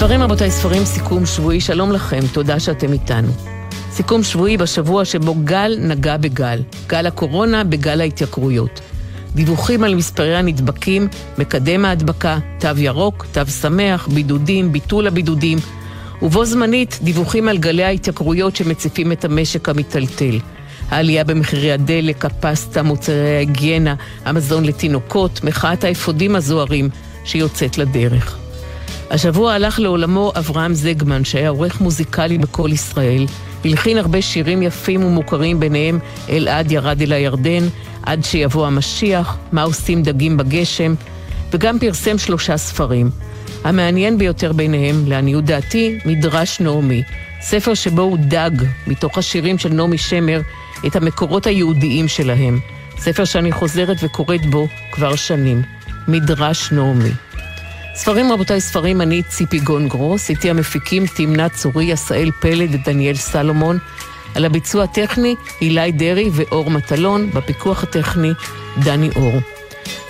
ספרים רבותיי, ספרים סיכום שבועי, שלום לכם, תודה שאתם איתנו. סיכום שבועי בשבוע שבו גל נגע בגל, גל הקורונה בגל ההתייקרויות. דיווחים על מספרי הנדבקים, מקדם ההדבקה, תו ירוק, תו שמח, בידודים, ביטול הבידודים, ובו זמנית דיווחים על גלי ההתייקרויות שמציפים את המשק המיטלטל. העלייה במחירי הדלק, הפסטה, מוצרי ההיגיינה, המזון לתינוקות, מחאת האפודים הזוהרים שיוצאת לדרך. השבוע הלך לעולמו אברהם זגמן, שהיה עורך מוזיקלי בקול ישראל, הלחין הרבה שירים יפים ומוכרים, ביניהם אלעד ירד אל הירדן, עד שיבוא המשיח, מה עושים דגים בגשם, וגם פרסם שלושה ספרים. המעניין ביותר ביניהם, לעניות דעתי, מדרש נעמי, ספר שבו הוא דג, מתוך השירים של נעמי שמר, את המקורות היהודיים שלהם. ספר שאני חוזרת וקוראת בו כבר שנים. מדרש נעמי. ספרים רבותיי, ספרים, אני ציפי גונגרוס, איתי המפיקים תמנה צורי, עשאל פלד ודניאל סלומון. על הביצוע הטכני, אילי דרעי ואור מטלון, בפיקוח הטכני, דני אור.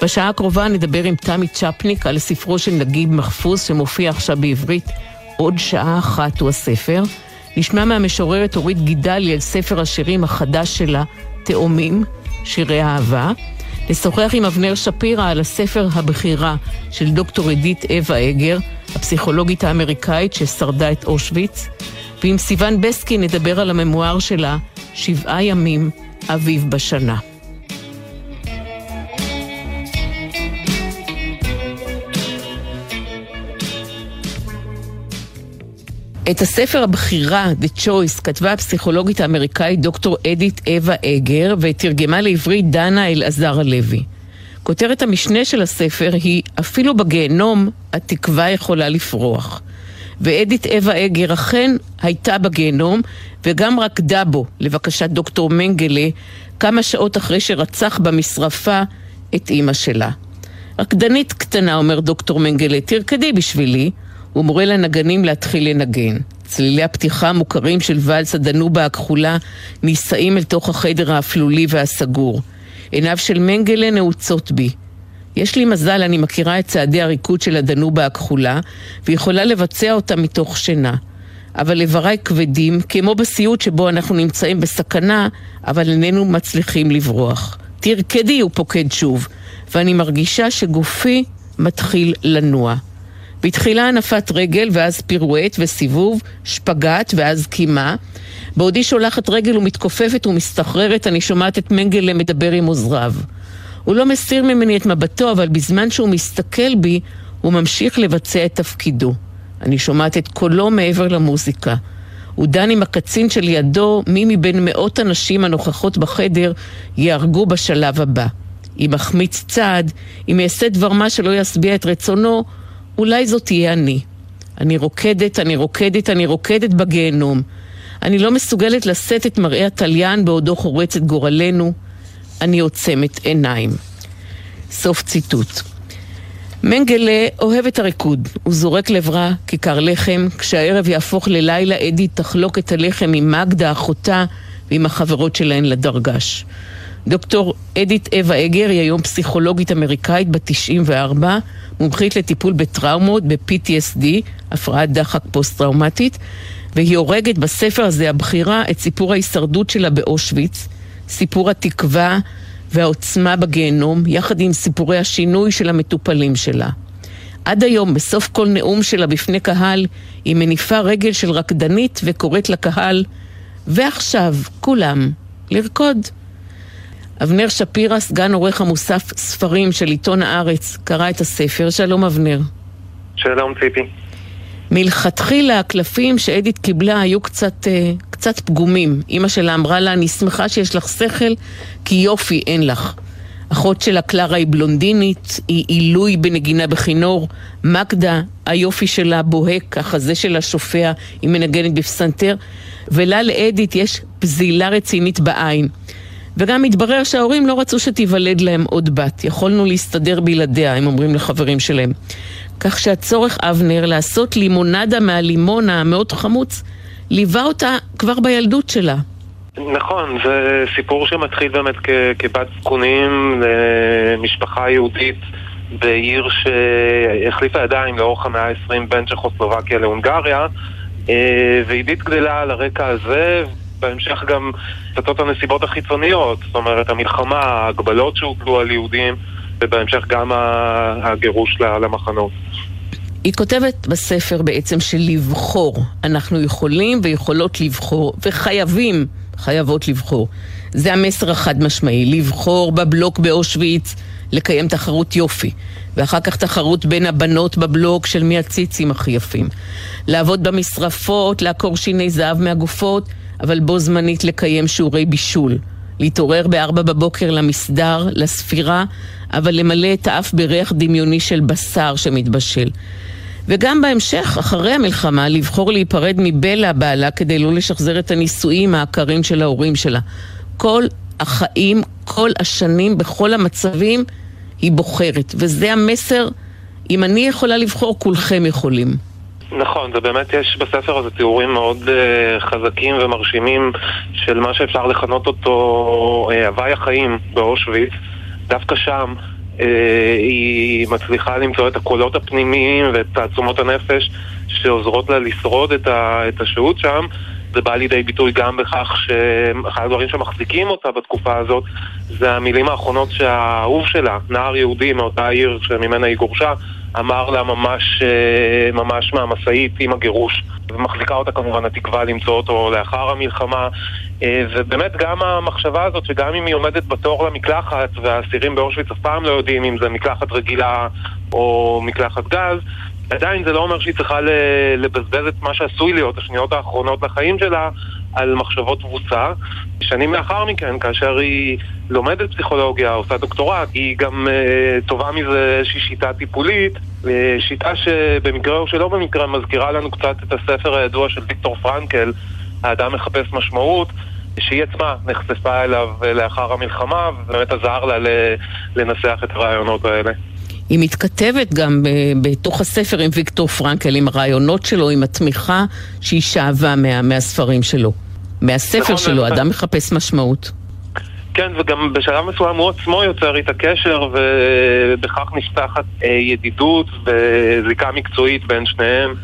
בשעה הקרובה נדבר עם תמי צ'פניק על ספרו של נגיב מחפוז, שמופיע עכשיו בעברית עוד שעה אחת הוא הספר. נשמע מהמשוררת אורית גידלי על ספר השירים החדש שלה, תאומים, שירי אהבה. נשוחח עם אבנר שפירא על הספר הבחירה של דוקטור עדית אווה אגר, הפסיכולוגית האמריקאית ששרדה את אושוויץ, ועם סיון בסקי נדבר על הממואר שלה, שבעה ימים, אביב בשנה. את הספר הבחירה, The Choice, כתבה הפסיכולוגית האמריקאית דוקטור אדית אווה אגר ותרגמה לעברית דנה אלעזר הלוי. כותרת המשנה של הספר היא אפילו בגיהנום התקווה יכולה לפרוח. ואדית אווה אגר אכן הייתה בגיהנום וגם רקדה בו, לבקשת דוקטור מנגלה, כמה שעות אחרי שרצח במשרפה את אימא שלה. רקדנית קטנה, אומר דוקטור מנגלה, תרקדי בשבילי. הוא מורה לנגנים להתחיל לנגן. צלילי הפתיחה המוכרים של ואלס הדנובה הכחולה נישאים אל תוך החדר האפלולי והסגור. עיניו של מנגלה נעוצות בי. יש לי מזל, אני מכירה את צעדי הריקוד של הדנובה הכחולה, ויכולה לבצע אותה מתוך שינה. אבל איבריי כבדים, כמו בסיוט שבו אנחנו נמצאים בסכנה, אבל איננו מצליחים לברוח. תרקדי, הוא פוקד שוב, ואני מרגישה שגופי מתחיל לנוע. בתחילה הנפת רגל, ואז פירואט וסיבוב, שפגאט ואז קימה. בעודי שולחת רגל ומתכופפת ומסתחררת, אני שומעת את מנגלה מדבר עם עוזריו. הוא לא מסיר ממני את מבטו, אבל בזמן שהוא מסתכל בי, הוא ממשיך לבצע את תפקידו. אני שומעת את קולו מעבר למוזיקה. הוא דן עם הקצין שלידו מי מבין מאות הנשים הנוכחות בחדר ייהרגו בשלב הבא. אם אחמיץ צעד, אם אעשה דבר מה שלא ישביע את רצונו, אולי זאת תהיה אני. אני רוקדת, אני רוקדת, אני רוקדת בגיהנום. אני לא מסוגלת לשאת את מראה התליין בעודו חורץ את גורלנו. אני עוצמת עיניים. סוף ציטוט. מנגלה אוהב את הריקוד, הוא זורק לעברה כיכר לחם, כשהערב יהפוך ללילה אדי תחלוק את הלחם עם מגדה אחותה ועם החברות שלהן לדרגש. דוקטור אדית אווה אגר היא היום פסיכולוגית אמריקאית בת 94, מומחית לטיפול בטראומות, ב-PTSD, הפרעת דחק פוסט-טראומטית, והיא הורגת בספר הזה, הבחירה, את סיפור ההישרדות שלה באושוויץ, סיפור התקווה והעוצמה בגיהנום, יחד עם סיפורי השינוי של המטופלים שלה. עד היום, בסוף כל נאום שלה בפני קהל, היא מניפה רגל של רקדנית וקוראת לקהל, ועכשיו, כולם, לרקוד. אבנר שפירא, סגן עורך המוסף ספרים של עיתון הארץ, קרא את הספר. שלום אבנר. שלום ציפי. מלכתחילה הקלפים שאדית קיבלה היו קצת, אה, קצת פגומים. אימא שלה אמרה לה, אני שמחה שיש לך שכל, כי יופי אין לך. אחות שלה, קלרה, היא בלונדינית, היא עילוי בנגינה בכינור. מקדה, היופי שלה בוהק, החזה שלה שופע, היא מנגנת בפסנתר. ולה לאדית יש פזילה רצינית בעין. וגם התברר שההורים לא רצו שתיוולד להם עוד בת. יכולנו להסתדר בלעדיה, הם אומרים לחברים שלהם. כך שהצורך אבנר לעשות לימונדה מהלימון המאוד חמוץ, ליווה אותה כבר בילדות שלה. נכון, זה סיפור שמתחיל באמת כ- כבת זקונים למשפחה יהודית בעיר שהחליפה ידיים לאורך המאה ה-20 בין צ'כוסלובקיה להונגריה אה, ועידית גדלה על הרקע הזה, בהמשך גם קצת הנסיבות החיצוניות, זאת אומרת המלחמה, ההגבלות שהוטלו על יהודים ובהמשך גם הגירוש למחנות. היא כותבת בספר בעצם שלבחור, אנחנו יכולים ויכולות לבחור וחייבים, חייבות לבחור. זה המסר החד משמעי, לבחור בבלוק באושוויץ, לקיים תחרות יופי, ואחר כך תחרות בין הבנות בבלוק של מי הציצים הכי יפים. לעבוד במשרפות, לעקור שיני זהב מהגופות, אבל בו זמנית לקיים שיעורי בישול. להתעורר בארבע בבוקר למסדר, לספירה, אבל למלא את האף בריח דמיוני של בשר שמתבשל. וגם בהמשך, אחרי המלחמה, לבחור להיפרד מבלה בעלה כדי לא לשחזר את הנישואים העקרים של ההורים שלה. כל החיים, כל השנים, בכל המצבים, היא בוחרת. וזה המסר, אם אני יכולה לבחור, כולכם יכולים. נכון, ובאמת יש בספר הזה תיאורים מאוד uh, חזקים ומרשימים של מה שאפשר לכנות אותו uh, הוואי החיים באושוויץ. דווקא שם uh, היא מצליחה למצוא את הקולות הפנימיים ואת תעצומות הנפש שעוזרות לה לשרוד את, ה, את השהות שם. זה בא לידי ביטוי גם בכך שאחד הדברים שמחזיקים אותה בתקופה הזאת זה המילים האחרונות שהאהוב שלה, נער יהודי מאותה עיר שממנה היא גורשה, אמר לה ממש, אה, ממש מהמשאית עם הגירוש. ומחזיקה אותה כמובן התקווה למצוא אותו לאחר המלחמה. אה, ובאמת גם המחשבה הזאת שגם אם היא עומדת בתור למקלחת והאסירים באושוויץ אף פעם לא יודעים אם זה מקלחת רגילה או מקלחת גז, עדיין זה לא אומר שהיא צריכה לבזבז את מה שעשוי להיות השניות האחרונות לחיים שלה על מחשבות תבוסה. שנים לאחר מכן, כאשר היא לומדת פסיכולוגיה, עושה דוקטורט, היא גם uh, טובה מזה איזושהי שיטה טיפולית, uh, שיטה שבמקרה או שלא במקרה מזכירה לנו קצת את הספר הידוע של ויקטור פרנקל, האדם מחפש משמעות. שהיא עצמה נחשפה אליו לאחר המלחמה, ובאמת עזר לה לנסח את הרעיונות האלה. היא מתכתבת גם בתוך הספר עם ויקטור פרנקל, עם הרעיונות שלו, עם התמיכה שהיא שאבה מה, מהספרים שלו. מהספר נכון, שלו, אדם מחפש משמעות. כן, וגם בשלב מסוים הוא עצמו יוצר איתה קשר, ובכך נפתחת אה, ידידות וזיקה מקצועית בין שניהם.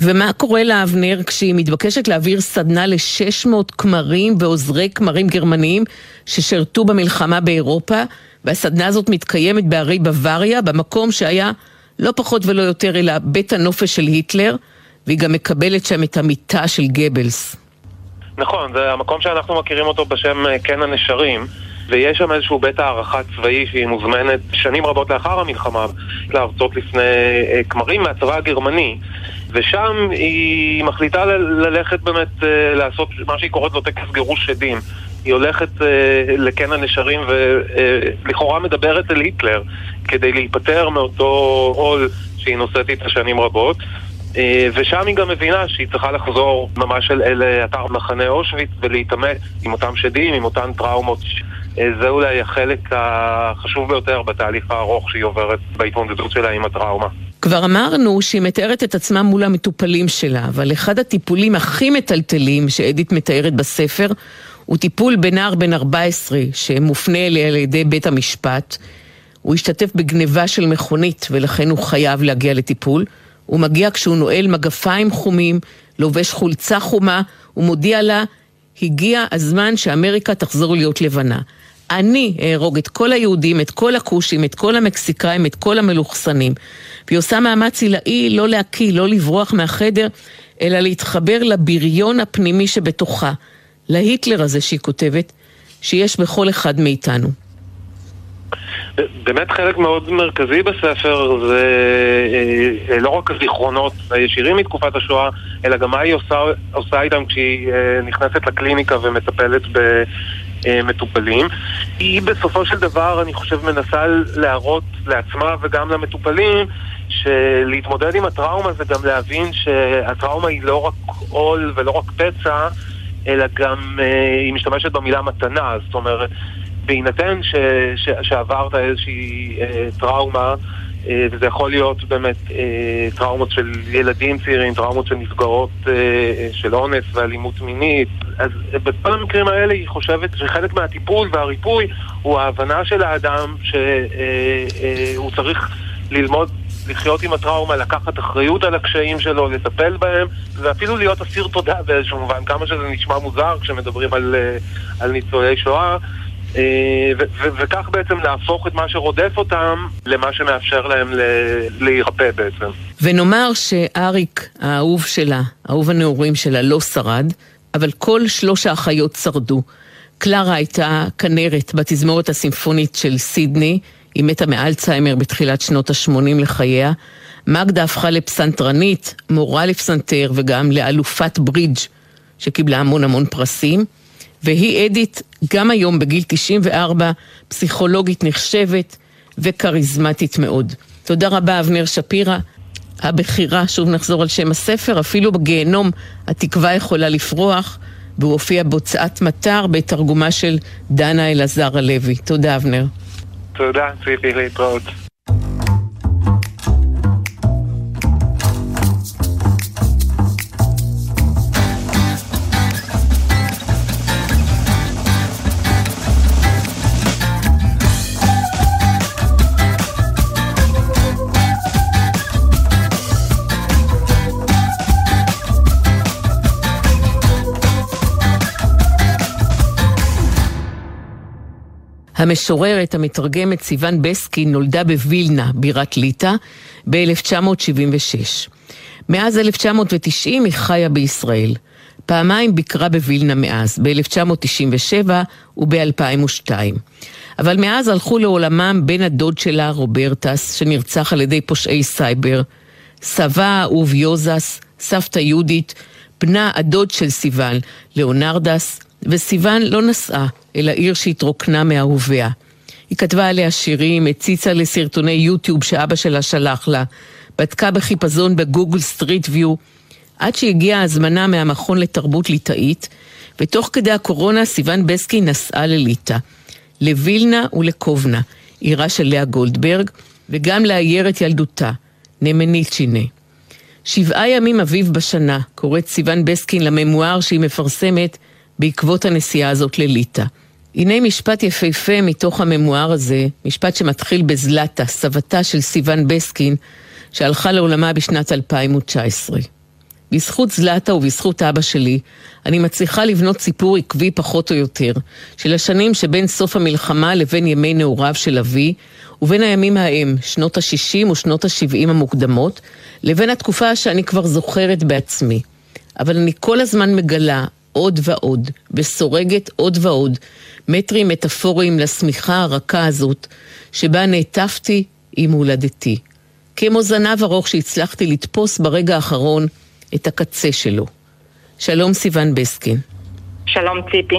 ומה קורה לאבנר כשהיא מתבקשת להעביר סדנה ל-600 כמרים ועוזרי כמרים גרמניים ששירתו במלחמה באירופה, והסדנה הזאת מתקיימת בערי בוואריה, במקום שהיה לא פחות ולא יותר אלא בית הנופש של היטלר, והיא גם מקבלת שם את המיטה של גבלס. נכון, זה המקום שאנחנו מכירים אותו בשם אה, קן הנשרים. ויש שם איזשהו בית הערכה צבאי שהיא מוזמנת שנים רבות לאחר המלחמה להרצות לפני אה, כמרים מהצבא הגרמני ושם היא מחליטה ללכת באמת אה, לעשות מה שהיא קוראת לו טקס גירוש שדים היא הולכת לקן הנשרים ולכאורה מדברת אל היטלר כדי להיפטר מאותו עול שהיא נושאת איתה שנים רבות אה, ושם היא גם מבינה שהיא צריכה לחזור ממש אל, אל אתר מחנה אושוויץ ולהתעמת עם אותם שדים, עם אותן טראומות. אה, זה אולי החלק החשוב ביותר בתהליך הארוך שהיא עוברת בהתמודדות שלה עם הטראומה. כבר אמרנו שהיא מתארת את עצמה מול המטופלים שלה, אבל אחד הטיפולים הכי מטלטלים שאדית מתארת בספר הוא טיפול בנער בן 14 שמופנה אליה על ידי בית המשפט. הוא השתתף בגניבה של מכונית ולכן הוא חייב להגיע לטיפול. הוא מגיע כשהוא נועל מגפיים חומים, לובש חולצה חומה, ומודיע לה, הגיע הזמן שאמריקה תחזור להיות לבנה. אני אהרוג את כל היהודים, את כל הכושים, את כל המקסיקאים, את כל המלוכסנים. והיא עושה מאמץ עילאי לא להקיא, לא לברוח מהחדר, אלא להתחבר לבריון הפנימי שבתוכה, להיטלר הזה שהיא כותבת, שיש בכל אחד מאיתנו. באמת חלק מאוד מרכזי בספר זה אה, אה, לא רק הזיכרונות הישירים מתקופת השואה, אלא גם מה היא עושה, עושה איתם כשהיא אה, נכנסת לקליניקה ומטפלת מטופלים. היא בסופו של דבר, אני חושב, מנסה להראות לעצמה וגם למטופלים שלהתמודד עם הטראומה זה גם להבין שהטראומה היא לא רק עול ולא רק פצע, אלא גם אה, היא משתמשת במילה מתנה, זאת אומרת, בהינתן ש, ש, שעברת איזושהי אה, טראומה, אה, וזה יכול להיות באמת אה, טראומות של ילדים צעירים, טראומות של נפגעות אה, אה, של אונס ואלימות מינית, אז בכל המקרים האלה היא חושבת שחלק מהטיפול והריפוי הוא ההבנה של האדם שהוא אה, אה, צריך ללמוד לחיות עם הטראומה, לקחת אחריות על הקשיים שלו, לטפל בהם, ואפילו להיות אסיר תודה באיזשהו מובן, כמה שזה נשמע מוזר כשמדברים על, אה, על ניצולי שואה. אה, וכך בעצם להפוך את מה שרודף אותם למה שמאפשר להם להירפא בעצם. ונאמר שאריק, האהוב שלה, אהוב הנעורים שלה, לא שרד, אבל כל שלוש האחיות שרדו. קלרה הייתה כנרת בתזמורת הסימפונית של סידני, היא מתה מאלצהיימר בתחילת שנות ה-80 לחייה. מגדה הפכה לפסנתרנית, מורה לפסנתר וגם לאלופת ברידג' שקיבלה המון המון פרסים. והיא אדית, גם היום בגיל 94, פסיכולוגית נחשבת וכריזמטית מאוד. תודה רבה, אבנר שפירא. הבחירה, שוב נחזור על שם הספר, אפילו בגיהנום התקווה יכולה לפרוח, והוא הופיע בהוצאת מטר בתרגומה של דנה אלעזר הלוי. תודה, אבנר. תודה, ציפי, להתראות. המשוררת, המתרגמת סיוון בסקין נולדה בווילנה, בירת ליטא, ב-1976. מאז 1990 היא חיה בישראל. פעמיים ביקרה בווילנה מאז, ב-1997 וב-2002. אבל מאז הלכו לעולמם בן הדוד שלה, רוברטס, שנרצח על ידי פושעי סייבר, סבה האהוב יוזס, סבתא יהודית, בנה הדוד של סיוון, ליאונרדס, וסיוון לא נסעה אל העיר שהתרוקנה מאהוביה. היא כתבה עליה שירים, הציצה לסרטוני יוטיוב שאבא שלה שלח לה, בדקה בחיפזון ב Google Street View, עד שהגיעה הזמנה מהמכון לתרבות ליטאית, ותוך כדי הקורונה סיוון בסקין נסעה לליטא, לווילנה ולקובנה, עירה של לאה גולדברג, וגם לעיירת ילדותה, נמניצ'ינה. שבעה ימים אביב בשנה, קוראת סיוון בסקין לממואר שהיא מפרסמת בעקבות הנסיעה הזאת לליטא. הנה משפט יפהפה מתוך הממואר הזה, משפט שמתחיל בזלטה, סבתה של סיוון בסקין, שהלכה לעולמה בשנת 2019. בזכות זלטה ובזכות אבא שלי, אני מצליחה לבנות סיפור עקבי פחות או יותר, של השנים שבין סוף המלחמה לבין ימי נעוריו של אבי, ובין הימים ההם, שנות ה-60 ושנות ה-70 המוקדמות, לבין התקופה שאני כבר זוכרת בעצמי. אבל אני כל הזמן מגלה עוד ועוד, וסורגת עוד ועוד, מטרים מטאפוריים לשמיכה הרכה הזאת, שבה נעטפתי עם הולדתי. כמו זנב ארוך שהצלחתי לתפוס ברגע האחרון את הקצה שלו. שלום סיון בסקין. שלום ציפי.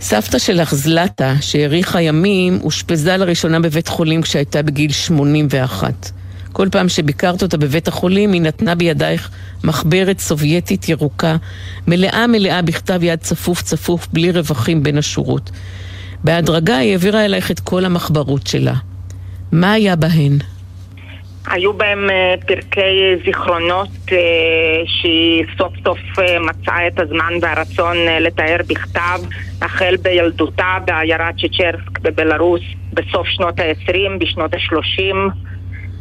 סבתא שלך זלטה, שהאריכה ימים, אושפזה לראשונה בבית חולים כשהייתה בגיל 81. כל פעם שביקרת אותה בבית החולים, היא נתנה בידייך מחברת סובייטית ירוקה, מלאה מלאה בכתב יד צפוף צפוף, בלי רווחים בין השורות. בהדרגה היא העבירה אלייך את כל המחברות שלה. מה היה בהן? היו בהם אה, פרקי זיכרונות אה, שהיא סוף סוף אה, מצאה את הזמן והרצון לתאר בכתב, החל בילדותה בעיירת צ'צ'רסק בבלארוס בסוף שנות ה-20, בשנות ה-30.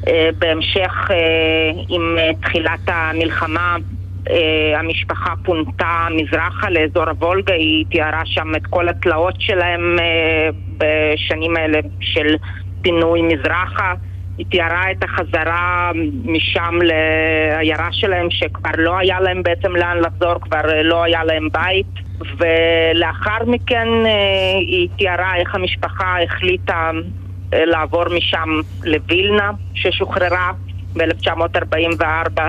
אה, בהמשך, אה, עם אה, תחילת המלחמה, המשפחה פונתה מזרחה לאזור הוולגה, היא תיארה שם את כל התלאות שלהם בשנים האלה של פינוי מזרחה. היא תיארה את החזרה משם לעיירה שלהם, שכבר לא היה להם בעצם לאן לחזור, כבר לא היה להם בית. ולאחר מכן היא תיארה איך המשפחה החליטה לעבור משם לווילנה, ששוחררה ב-1944,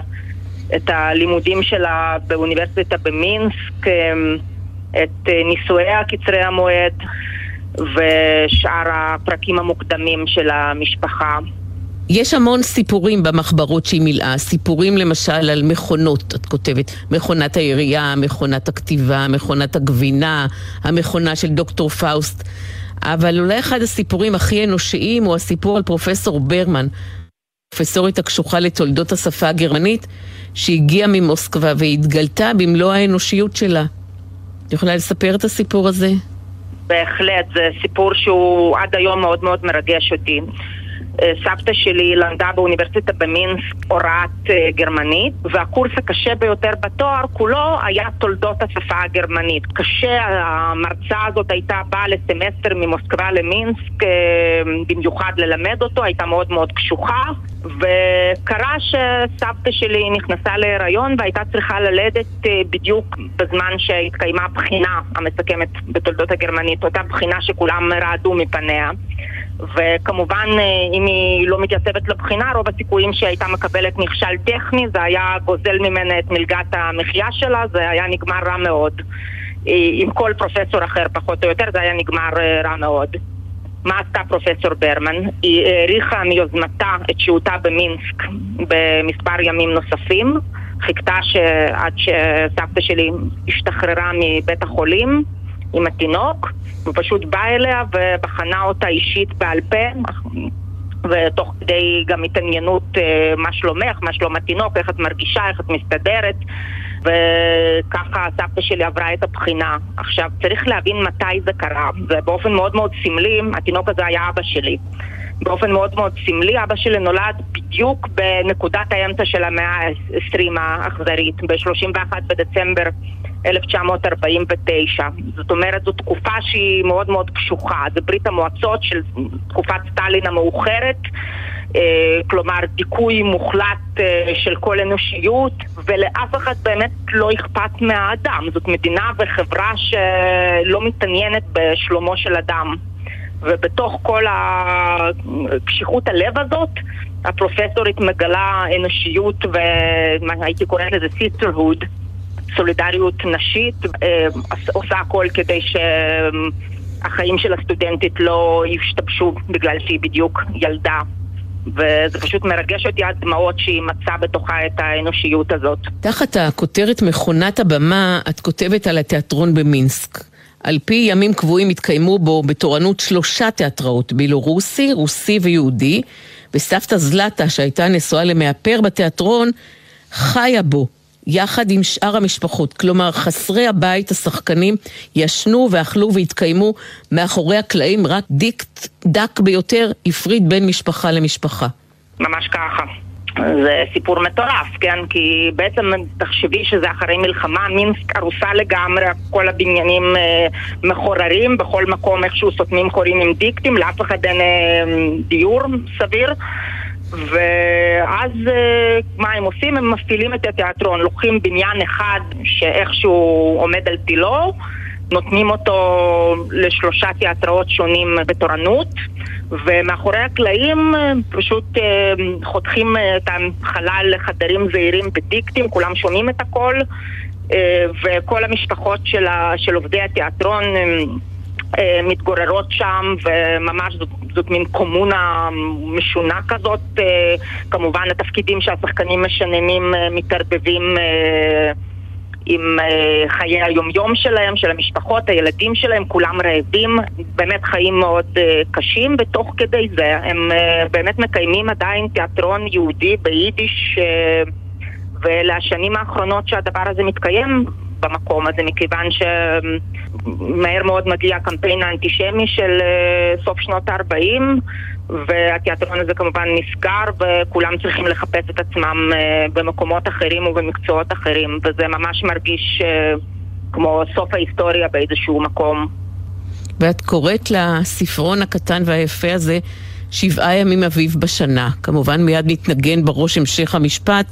את הלימודים שלה באוניברסיטה במינסק, אמ, את נישואיה קצרי המועד ושאר הפרקים המוקדמים של המשפחה. יש המון סיפורים במחברות שהיא מילאה, סיפורים למשל על מכונות, את כותבת, מכונת הירייה, מכונת הכתיבה, מכונת הגבינה, המכונה של דוקטור פאוסט, אבל אולי אחד הסיפורים הכי אנושיים הוא הסיפור על פרופסור ברמן, פרופסורית הקשוחה לתולדות השפה הגרמנית, שהגיעה ממוסקבה והתגלתה במלוא האנושיות שלה. את יכולה לספר את הסיפור הזה? בהחלט, זה סיפור שהוא עד היום מאוד מאוד מרגש אותי. אה, סבתא שלי למדה באוניברסיטה במינסק הוראת אה, גרמנית והקורס הקשה ביותר בתואר כולו היה תולדות השפה הגרמנית. קשה, המרצה הזאת הייתה באה לסמסטר ממוסקבה למינסק אה, במיוחד ללמד אותו, הייתה מאוד מאוד קשוחה וקרה שסבתא שלי נכנסה להיריון והייתה צריכה ללדת בדיוק בזמן שהתקיימה הבחינה המסכמת בתולדות הגרמנית, אותה בחינה שכולם רעדו מפניה. וכמובן אה, אם היא לא מתייצבת לבחינה רוב הסיכויים שהייתה מקבלת נכשל טכני. זה היה גוזל ממנה את מלגת המחיה שלה זה היה נגמר רע מאוד. אה, עם כל פרופסור אחר פחות או יותר זה היה נגמר אה, רע מאוד מה עשתה פרופסור ברמן? היא האריכה מיוזמתה את שהותה במינסק במספר ימים נוספים חיכתה שעד שסבתא שלי השתחררה מבית החולים עם התינוק, הוא פשוט בא אליה ובחנה אותה אישית בעל פה, ותוך כדי גם התעניינות אה, מה שלומך, מה שלום התינוק, איך את מרגישה, איך את מסתדרת, וככה סבתא שלי עברה את הבחינה. עכשיו, צריך להבין מתי זה קרה, ובאופן מאוד מאוד סמלי, התינוק הזה היה אבא שלי. באופן מאוד מאוד סמלי, אבא שלי נולד בדיוק בנקודת האמצע של המאה ה-20 האכזרית, ב-31 בדצמבר 1949. זאת אומרת, זו תקופה שהיא מאוד מאוד קשוחה. זה ברית המועצות של תקופת סטלין המאוחרת. אה, כלומר דיכוי מוחלט אה, של כל אנושיות ולאף אחד באמת לא אכפת מהאדם זאת מדינה וחברה שלא מתעניינת בשלומו של אדם ובתוך כל קשיחות הלב הזאת הפרופסורית מגלה אנושיות והייתי קוראת לזה sisterhood סולידריות נשית, אה, עושה הכל כדי שהחיים של הסטודנטית לא ישתבשו בגלל שהיא בדיוק ילדה. וזה פשוט מרגש אותי עד דמעות שהיא מצאה בתוכה את האנושיות הזאת. תחת הכותרת מכונת הבמה, את כותבת על התיאטרון במינסק. על פי ימים קבועים התקיימו בו בתורנות שלושה תיאטראות, בילורוסי, רוסי ויהודי, וסבתא זלטה, שהייתה נשואה למאפר בתיאטרון, חיה בו יחד עם שאר המשפחות. כלומר, חסרי הבית, השחקנים, ישנו ואכלו והתקיימו מאחורי הקלעים, רק דיקט דק ביותר הפריד בין משפחה למשפחה. ממש ככה. זה סיפור מטורף, כן? כי בעצם תחשבי שזה אחרי מלחמה, מינסק ארוסה לגמרי, כל הבניינים אה, מחוררים, בכל מקום איכשהו סותמים חורים עם דיקטים, לאף אחד אין אה, דיור סביר. ואז אה, מה הם עושים? הם מפעילים את התיאטרון, לוקחים בניין אחד שאיכשהו עומד על תילו, נותנים אותו לשלושה תיאטראות שונים בתורנות, ומאחורי הקלעים אה, פשוט אה, חותכים את החלל לחדרים זעירים בדיקטים, כולם שומעים את הכל, וכל המשפחות של, עובדי התיאטרון מתגוררות שם וממש זאת, זאת מין קומונה משונה כזאת. אה, כמובן התפקידים שהשחקנים משננים אה, מתערבבים עם חיי היומיום שלהם, של המשפחות, הילדים שלהם, כולם רעבים, באמת חיים מאוד קשים, ותוך כדי זה הם באמת מקיימים עדיין תיאטרון יהודי ביידיש, ואלה השנים האחרונות שהדבר הזה מתקיים, במקום הזה, מכיוון שמהר מאוד מגיע הקמפיין האנטישמי של אה, סוף שנות ה-40 והתיאטרון הזה כמובן נסגר וכולם צריכים לחפש את עצמם אה, במקומות אחרים ובמקצועות אחרים וזה ממש מרגיש אה, כמו סוף ההיסטוריה באיזשהו מקום. ואת קוראת לספרון הקטן והיפה הזה שבעה ימים אביב בשנה. כמובן מיד נתנגן בראש המשך המשפט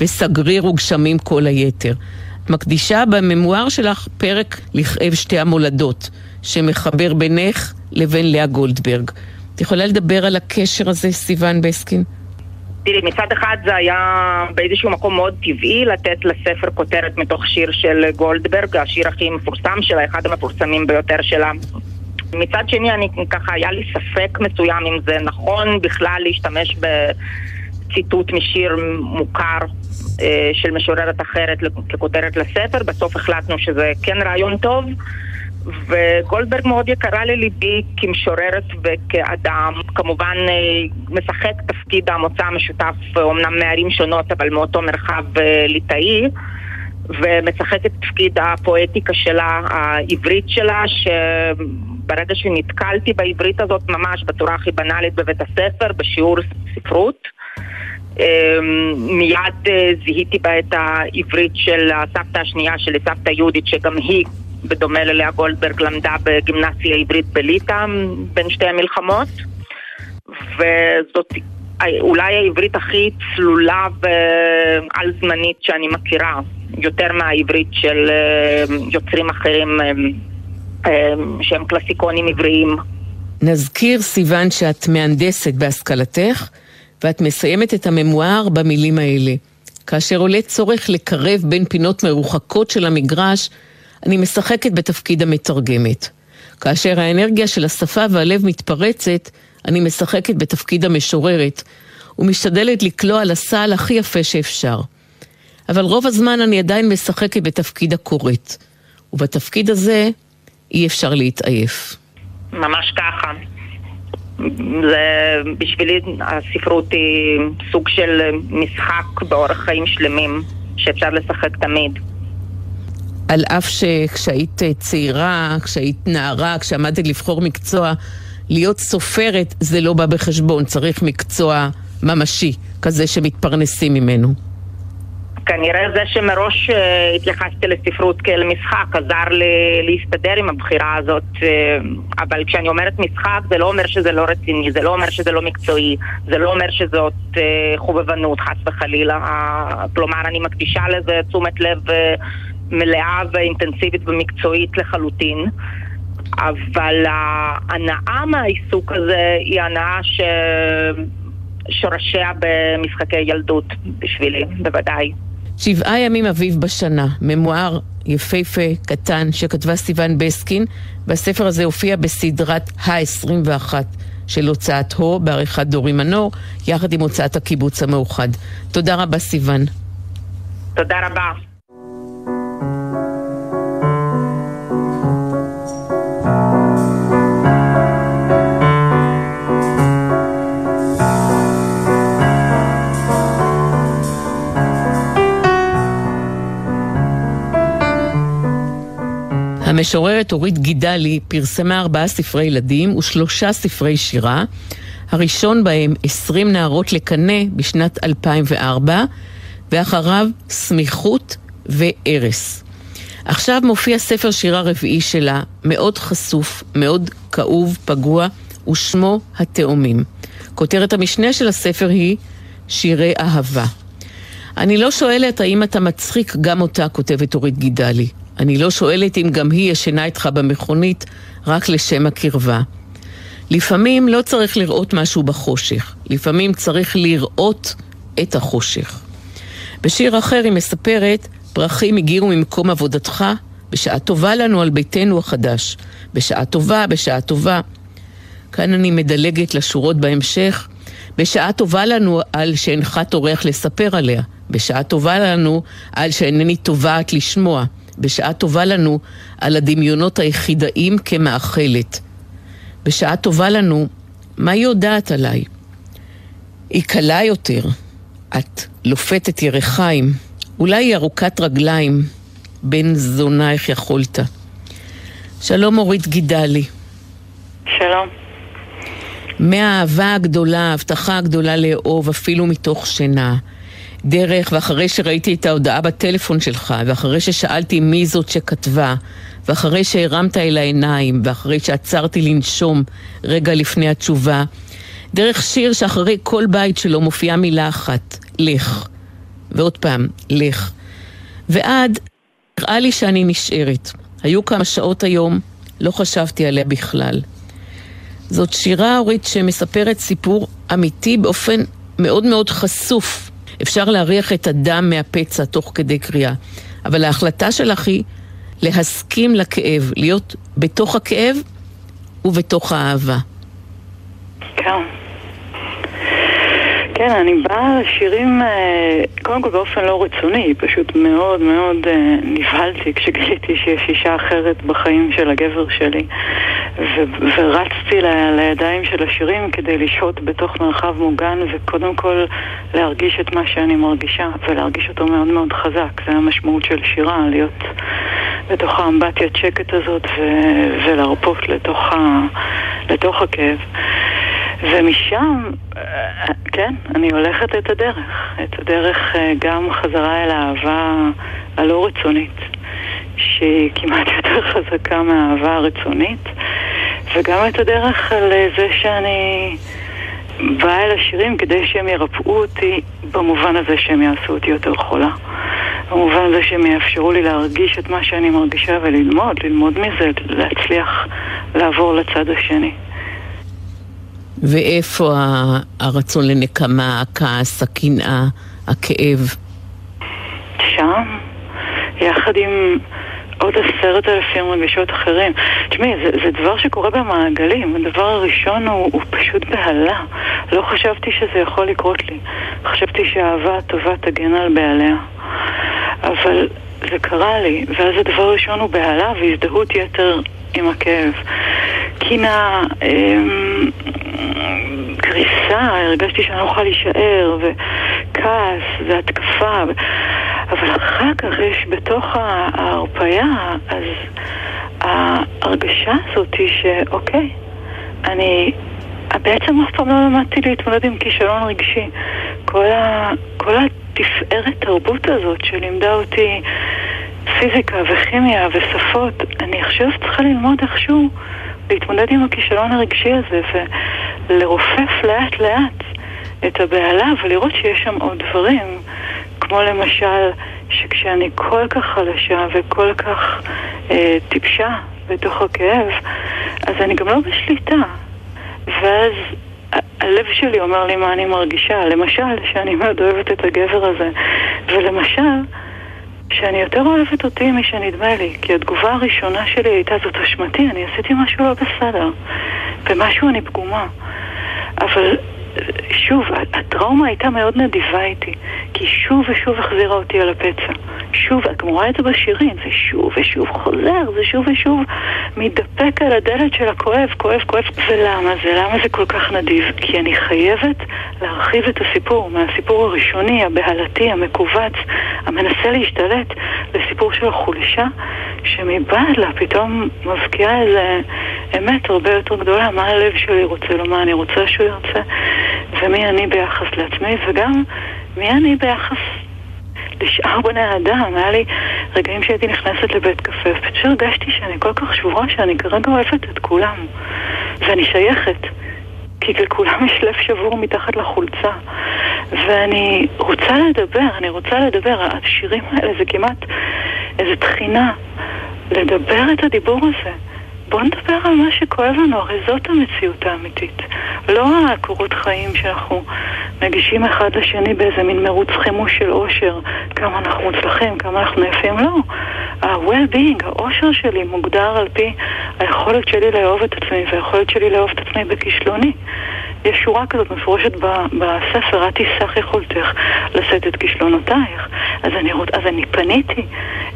וסגריר וגשמים כל היתר. מקדישה בממואר שלך פרק לכאב שתי המולדות, שמחבר בינך לבין לאה גולדברג. את יכולה לדבר על הקשר הזה, סיון בסקין? תראי, מצד אחד זה היה באיזשהו מקום מאוד טבעי לתת לספר כותרת מתוך שיר של גולדברג, השיר הכי מפורסם שלה, אחד המפורסמים ביותר שלה. מצד שני, אני ככה, היה לי ספק מסוים אם זה נכון בכלל להשתמש בציטוט משיר מוכר אה, של משוררת אחרת ככותרת לספר, בסוף החלטנו שזה כן רעיון טוב. וגולדברג מאוד יקרה לליבי כמשוררת וכאדם. כמובן אה, משחק תפקיד המוצא המשותף, אומנם מערים שונות, אבל מאותו מרחב אה, ליטאי. ומשחק את תפקיד הפואטיקה שלה, העברית שלה, שברגע שנתקלתי בעברית הזאת ממש בצורה הכי בנאלית בבית הספר, בשיעור ספרות, מיד זיהיתי בה את העברית של הסבתא השנייה שלי, סבתא יהודית, שגם היא בדומה ללאה גולדברג, למדה בגימנסיה העברית בליטא בין שתי המלחמות, וזאת אולי העברית הכי צלולה ועל זמנית שאני מכירה, יותר מהעברית של אה, יוצרים אחרים אה, אה, שהם קלסיקונים עבריים. נזכיר, סיוון, שאת מהנדסת בהשכלתך, ואת מסיימת את הממואר במילים האלה. כאשר עולה צורך לקרב בין פינות מרוחקות של המגרש, אני משחקת בתפקיד המתרגמת. כאשר האנרגיה של השפה והלב מתפרצת, אני משחקת בתפקיד המשוררת, ומשתדלת לקלוע לסל הכי יפה שאפשר. אבל רוב הזמן אני עדיין משחקת בתפקיד הקוראת, ובתפקיד הזה אי אפשר להתעייף. ממש ככה. זה, בשבילי הספרות היא סוג של משחק באורח חיים שלמים שאפשר לשחק תמיד. על אף שכשהיית צעירה, כשהיית נערה, כשעמדת לבחור מקצוע, להיות סופרת זה לא בא בחשבון, צריך מקצוע ממשי, כזה שמתפרנסים ממנו. כנראה זה שמראש uh, התייחסתי לספרות כאל משחק עזר לי להסתדר עם הבחירה הזאת, uh, אבל כשאני אומרת משחק זה לא אומר שזה לא רציני, זה לא אומר שזה לא מקצועי, זה לא אומר שזאת uh, חובבנות חס וחלילה, כלומר אני מקדישה לזה תשומת לב מלאה ואינטנסיבית ומקצועית לחלוטין. אבל ההנאה מהעיסוק הזה היא הנאה ששורשיה במשחקי ילדות בשבילי, בוודאי. שבעה ימים אביב בשנה, ממואר יפהפה, קטן, שכתבה סיוון בסקין, והספר הזה הופיע בסדרת ה-21 של הוצאת הו, בעריכת דורי מנור, יחד עם הוצאת הקיבוץ המאוחד. תודה רבה, סיוון. תודה רבה. המשוררת אורית גידלי פרסמה ארבעה ספרי ילדים ושלושה ספרי שירה. הראשון בהם, עשרים נערות לקנה, בשנת 2004, ואחריו סמיכות וארס. עכשיו מופיע ספר שירה רביעי שלה, מאוד חשוף, מאוד כאוב, פגוע, ושמו התאומים. כותרת המשנה של הספר היא שירי אהבה. אני לא שואלת האם אתה מצחיק גם אותה, כותבת אורית גידלי. אני לא שואלת אם גם היא ישנה איתך במכונית רק לשם הקרבה. לפעמים לא צריך לראות משהו בחושך, לפעמים צריך לראות את החושך. בשיר אחר היא מספרת, פרחים הגיעו ממקום עבודתך, בשעה טובה לנו על ביתנו החדש. בשעה טובה, בשעה טובה. כאן אני מדלגת לשורות בהמשך. בשעה טובה לנו על שאינך טורח לספר עליה. בשעה טובה לנו על שאינני טובעת לשמוע. בשעה טובה לנו על הדמיונות היחידאים כמאכלת. בשעה טובה לנו, מה היא יודעת עליי? היא קלה יותר. את לופתת ירחיים, אולי היא ארוכת רגליים, בן זונה איך יכולת. שלום אורית גידלי. שלום. מהאהבה הגדולה, ההבטחה הגדולה לאהוב, אפילו מתוך שינה. דרך, ואחרי שראיתי את ההודעה בטלפון שלך, ואחרי ששאלתי מי זאת שכתבה, ואחרי שהרמת אל העיניים, ואחרי שעצרתי לנשום רגע לפני התשובה, דרך שיר שאחרי כל בית שלו מופיעה מילה אחת, לך. ועוד פעם, לך. ועד, נראה לי שאני נשארת. היו כמה שעות היום, לא חשבתי עליה בכלל. זאת שירה, אורית, שמספרת סיפור אמיתי באופן מאוד מאוד חשוף. אפשר להריח את הדם מהפצע תוך כדי קריאה. אבל ההחלטה שלך היא להסכים לכאב, להיות בתוך הכאב ובתוך האהבה. כן. כן, אני באה לשירים, אה, קודם כל באופן לא רצוני, פשוט מאוד מאוד אה, נבהלתי כשגיליתי שיש אישה אחרת בחיים של הגבר שלי. ו- ורצתי ל- לידיים של השירים כדי לשהות בתוך מרחב מוגן וקודם כל להרגיש את מה שאני מרגישה ולהרגיש אותו מאוד מאוד חזק. זה המשמעות של שירה, להיות בתוך האמבטיית שקט הזאת ו- ולהרפות לתוך, ה- לתוך הכאב. ומשם, אה, כן, אני הולכת את הדרך. את הדרך אה, גם חזרה אל האהבה הלא רצונית, שהיא כמעט יותר חזקה מהאהבה הרצונית, וגם את הדרך על זה שאני באה אל השירים כדי שהם ירפאו אותי במובן הזה שהם יעשו אותי יותר חולה. במובן הזה שהם יאפשרו לי להרגיש את מה שאני מרגישה וללמוד, ללמוד מזה, להצליח לעבור לצד השני. ואיפה הרצון לנקמה, הכעס, הקנאה, הכאב? שם, יחד עם עוד עשרת אלפים רגשות אחרים. תשמעי, זה, זה דבר שקורה במעגלים. הדבר הראשון הוא, הוא פשוט בהלה. לא חשבתי שזה יכול לקרות לי. חשבתי שהאהבה הטובה תגן על בעליה. אבל זה קרה לי, ואז הדבר הראשון הוא בהלה והזדהות יתר עם הכאב. קינה, אמ, גריסה, הרגשתי שאני לא יכולה להישאר, וכעס, והתקפה, ו... אבל אחר כך יש בתוך ההרפאיה, אז ההרגשה הזאת היא שאוקיי, אני בעצם אף פעם לא למדתי להתמודד עם כישלון רגשי. כל, ה, כל התפארת תרבות הזאת שלימדה אותי פיזיקה וכימיה ושפות, אני עכשיו צריכה ללמוד איכשהו להתמודד עם הכישלון הרגשי הזה ולרופף לאט לאט את הבהלה ולראות שיש שם עוד דברים, כמו למשל שכשאני כל כך חלשה וכל כך אה, טיפשה בתוך הכאב, אז אני גם לא בשליטה. ואז הלב שלי אומר לי מה אני מרגישה. למשל, שאני מאוד אוהבת את הגבר הזה, ולמשל, שאני יותר אוהבת אותי משנדמה לי, כי התגובה הראשונה שלי הייתה זאת אשמתי, אני עשיתי משהו לא בסדר, במשהו אני פגומה. אבל שוב, הטראומה הייתה מאוד נדיבה איתי, כי שוב ושוב החזירה אותי על הפצע. שוב, את גם רואה את זה בשירים, זה שוב ושוב חוזר, זה שוב ושוב מתדפק על הדלת של הכואב, כואב, כואב. ולמה זה? למה זה כל כך נדיב? כי אני חייבת להרחיב את הסיפור מהסיפור הראשוני, הבהלתי, המכווץ, המנסה להשתלט, לסיפור של החולשה, שמבעד לה פתאום מבקיעה איזה אמת הרבה יותר גדולה, מה הלב שלי רוצה לו, מה אני רוצה שהוא ירצה, ומי אני ביחס לעצמי, וגם מי אני ביחס לשאר בני האדם. היה לי רגעים שהייתי נכנסת לבית קפה, ופשוט הרגשתי שאני כל כך שבורה שאני כרגע אוהבת את כולם. ואני שייכת. כי לכולם יש לב שבור מתחת לחולצה. ואני רוצה לדבר, אני רוצה לדבר. השירים האלה זה כמעט איזו תחינה. לדבר את הדיבור הזה. בואו נדבר על מה שכואב לנו, הרי זאת המציאות האמיתית. לא הקורות חיים שאנחנו מגישים אחד לשני באיזה מין מרוץ חימוש של אושר, כמה אנחנו מוצלחים, כמה אנחנו יפים, לא. ה-well-being, האושר שלי מוגדר על פי היכולת שלי לאהוב את עצמי והיכולת שלי לאהוב את עצמי בכישלוני. יש שורה כזאת מפורשת בספר, את תיסח יכולתך לשאת את כישלונותייך. אז אני. אז אני פניתי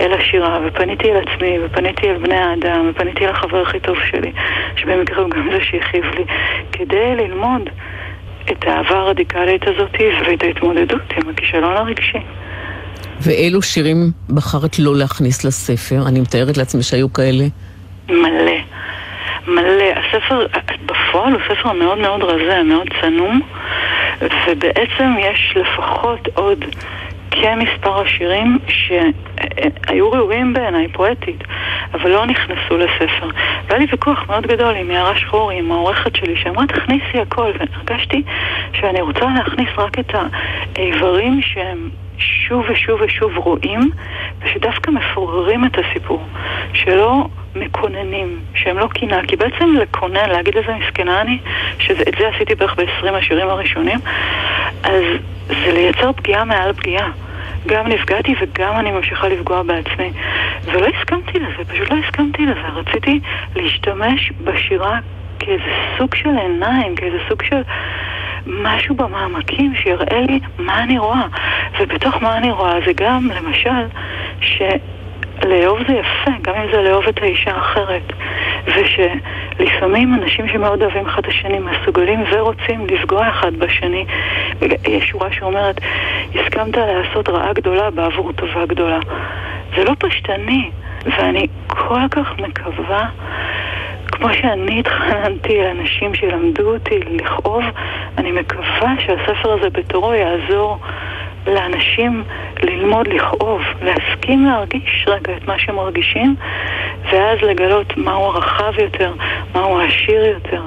אל השירה, ופניתי אל עצמי, ופניתי אל בני האדם, ופניתי אל החבר הכי טוב שלי, שבמקרה הוא גם זה שהכאיב לי, כדי ללמוד את האהבה הרדיקלית הזאת ואת ההתמודדות עם הכישלון הרגשי. ואילו שירים בחרת לא להכניס לספר? אני מתארת לעצמי שהיו כאלה. מלא. מלא. הספר, בפועל הוא ספר מאוד מאוד רזה, מאוד צנום, ובעצם יש לפחות עוד כמספר השירים שהיו ראויים בעיניי פואטית, אבל לא נכנסו לספר. והיה לי ויכוח מאוד גדול עם יערה שחורי, עם העורכת שלי, שאמרה תכניסי הכל, והרגשתי שאני רוצה להכניס רק את האיברים שהם שוב ושוב ושוב רואים, ושדווקא מפוררים את הסיפור, שלא מקוננים, שהם לא קינה, כי בעצם לקונן, להגיד לזה מסכנה אני, שאת זה עשיתי בערך ב-20 השירים הראשונים, אז זה לייצר פגיעה מעל פגיעה. גם נפגעתי וגם אני ממשיכה לפגוע בעצמי. ולא הסכמתי לזה, פשוט לא הסכמתי לזה. רציתי להשתמש בשירה כאיזה סוג של עיניים, כאיזה סוג של משהו במעמקים שיראה לי מה אני רואה. ובתוך מה אני רואה זה גם, למשל, ש... לאהוב זה יפה, גם אם זה לאהוב את האישה האחרת. ושלפעמים אנשים שמאוד אוהבים אחד את השני מסוגלים ורוצים לפגוע אחד בשני. יש שורה שאומרת, הסכמת לעשות רעה גדולה בעבור טובה גדולה. זה לא פשטני, ואני כל כך מקווה כמו שאני התחננתי לאנשים שילמדו אותי לכאוב, אני מקווה שהספר הזה בתורו יעזור לאנשים ללמוד לכאוב, להסכים להרגיש רגע את מה שהם מרגישים, ואז לגלות מהו הרחב יותר, מהו העשיר יותר.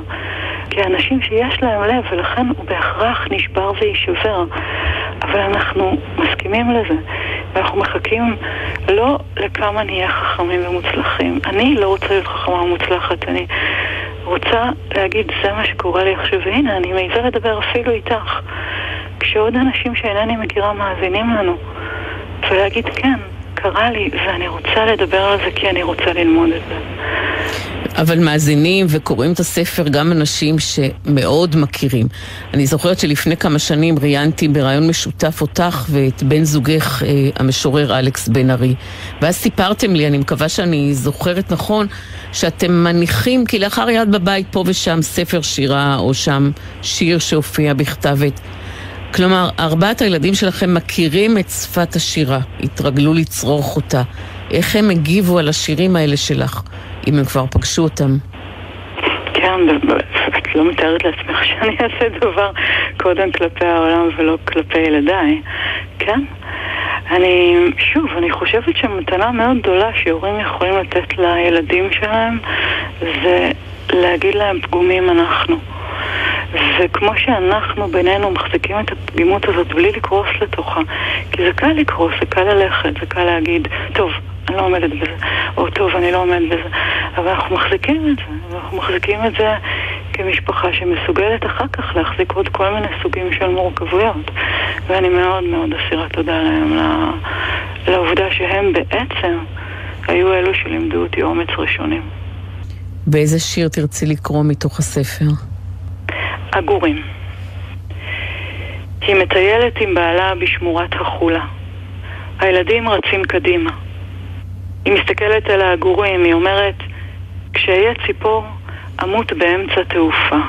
כי אנשים שיש להם לב, ולכן הוא בהכרח נשבר ויישבר. אבל אנחנו מסכימים לזה, ואנחנו מחכים לא לכמה נהיה חכמים ומוצלחים. אני לא רוצה להיות חכמה ומוצלחת, אני רוצה להגיד, זה מה שקורה לי עכשיו, והנה, אני מעיזה לדבר אפילו איתך. כשעוד אנשים שאינני מכירה מאזינים לנו, ולהגיד כן, קרה לי, ואני רוצה לדבר על זה כי אני רוצה ללמוד את זה. אבל מאזינים וקוראים את הספר גם אנשים שמאוד מכירים. אני זוכרת שלפני כמה שנים ראיינתי בריאיון משותף אותך ואת בן זוגך, אה, המשורר אלכס בן ארי. ואז סיפרתם לי, אני מקווה שאני זוכרת נכון, שאתם מניחים כלאחר יד בבית פה ושם ספר שירה, או שם שיר שהופיע בכתבת. כלומר, ארבעת הילדים שלכם מכירים את שפת השירה, התרגלו לצרוך אותה. איך הם הגיבו על השירים האלה שלך, אם הם כבר פגשו אותם? כן, את לא מתארת לעצמך שאני אעשה דבר קודם כלפי העולם ולא כלפי ילדיי, כן? אני, שוב, אני חושבת שמתנה מאוד גדולה שהורים יכולים לתת לילדים שלהם זה להגיד להם פגומים אנחנו. וכמו שאנחנו בינינו מחזיקים את הפגימות הזאת בלי לקרוס לתוכה, כי זה קל לקרוס, זה קל ללכת, זה קל להגיד, טוב, אני לא עומדת בזה, או טוב, אני לא עומדת בזה, אבל אנחנו מחזיקים את זה, אנחנו מחזיקים את זה כמשפחה שמסוגלת אחר כך להחזיק עוד כל מיני סוגים של מורכבויות. ואני מאוד מאוד אסירה תודה להם לעובדה שהם בעצם היו אלו שלימדו אותי אומץ ראשונים. באיזה שיר תרצי לקרוא מתוך הספר? עגורים. היא מטיילת עם בעלה בשמורת החולה. הילדים רצים קדימה. היא מסתכלת על העגורים, היא אומרת, כשאהיה ציפור, אמות באמצע תעופה.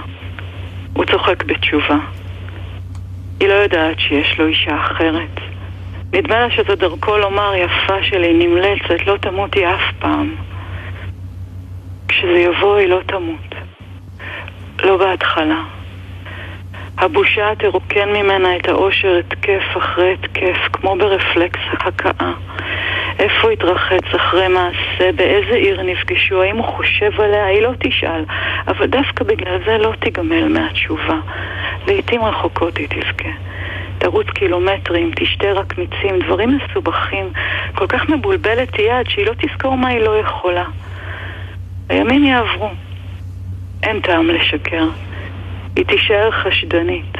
הוא צוחק בתשובה. היא לא יודעת שיש לו אישה אחרת. נדמה לה שזו דרכו לומר, יפה שלי, נמלצת, לא תמותי אף פעם. כשזה יבוא היא לא תמות. לא בהתחלה. הבושה תרוקן ממנה את האושר התקף אחרי התקף, כמו ברפלקס הכאה. איפה התרחץ אחרי מעשה, באיזה עיר נפגשו, האם הוא חושב עליה, היא לא תשאל, אבל דווקא בגלל זה לא תיגמל מהתשובה. לעתים רחוקות היא תבכה. תרוץ קילומטרים, תשתה רק מיצים, דברים מסובכים. כל כך מבולבלת תהיה עד שהיא לא תזכור מה היא לא יכולה. הימים יעברו. אין טעם לשקר. היא תישאר חשדנית,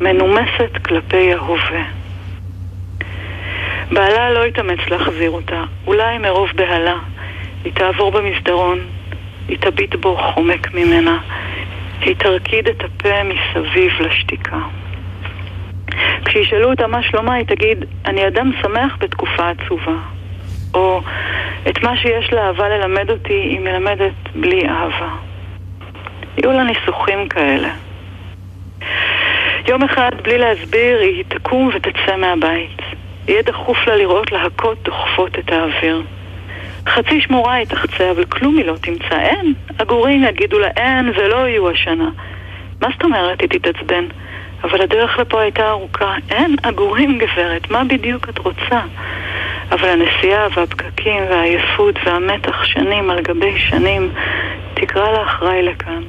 מנומסת כלפי ההווה. בעלה לא יתאמץ להחזיר אותה, אולי מרוב בהלה. היא תעבור במסדרון, היא תביט בו חומק ממנה, היא תרקיד את הפה מסביב לשתיקה. כשישאלו אותה מה שלומה, היא תגיד, אני אדם שמח בתקופה עצובה. או, את מה שיש לאהבה ללמד אותי, היא מלמדת בלי אהבה. יהיו לה ניסוחים כאלה. יום אחד, בלי להסביר, היא תקום ותצא מהבית. יהיה דחוף לה לראות להקות דוחפות את האוויר. חצי שמורה היא תחצה, אבל כלום היא לא תמצא. אין. הגורים יגידו לה אין ולא יהיו השנה. מה זאת אומרת? היא תתעצבן. אבל הדרך לפה הייתה ארוכה. אין עגורים, גברת, מה בדיוק את רוצה? אבל הנסיעה והפקקים והעייפות והמתח שנים על גבי שנים תקרא לאחראי לכאן.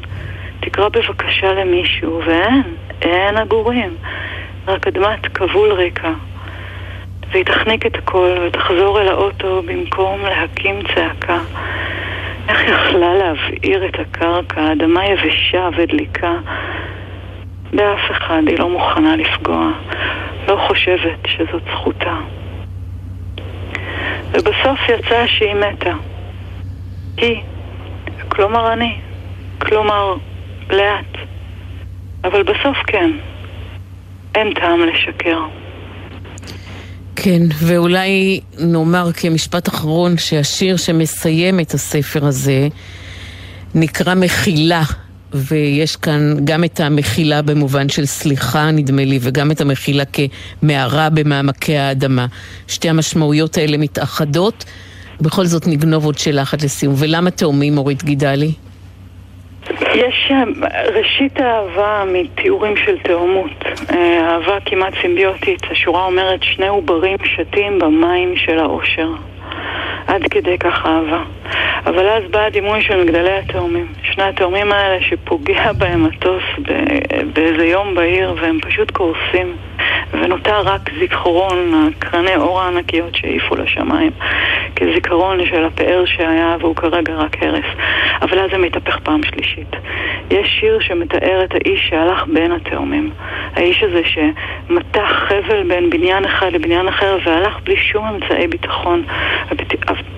תקרא בבקשה למישהו, ואין, אין עגורים. רק אדמת כבול ריקה. והיא תחניק את הכל ותחזור אל האוטו במקום להקים צעקה. איך יכלה להבעיר את הקרקע, אדמה יבשה ודליקה? באף אחד היא לא מוכנה לפגוע, לא חושבת שזאת זכותה. ובסוף יצא שהיא מתה. היא, כלומר אני, כלומר לאט. אבל בסוף כן, אין טעם לשקר. כן, ואולי נאמר כמשפט אחרון שהשיר שמסיים את הספר הזה נקרא מחילה, ויש כאן גם את המחילה במובן של סליחה, נדמה לי, וגם את המחילה כמערה במעמקי האדמה. שתי המשמעויות האלה מתאחדות. בכל זאת נגנוב עוד שאלה אחת לסיום. ולמה תאומים, אורית גידלי? יש אה, ראשית אהבה מתיאורים של תאומות, אה, אהבה כמעט סימביוטית. השורה אומרת שני עוברים שתים במים של האושר. עד כדי כך אהבה. אבל אז בא הדימוי של מגדלי התאומים. שני התאומים האלה שפוגע בהם מטוס באיזה יום בהיר והם פשוט קורסים. ונותר רק זיכרון, הקרני אור הענקיות שהעיפו לשמיים, כזיכרון של הפאר שהיה והוא כרגע רק הרס. אבל אז זה מתהפך פעם שלישית. יש שיר שמתאר את האיש שהלך בין התאומים. האיש הזה שמתח חבל בין בניין אחד לבניין אחר והלך בלי שום אמצעי ביטחון,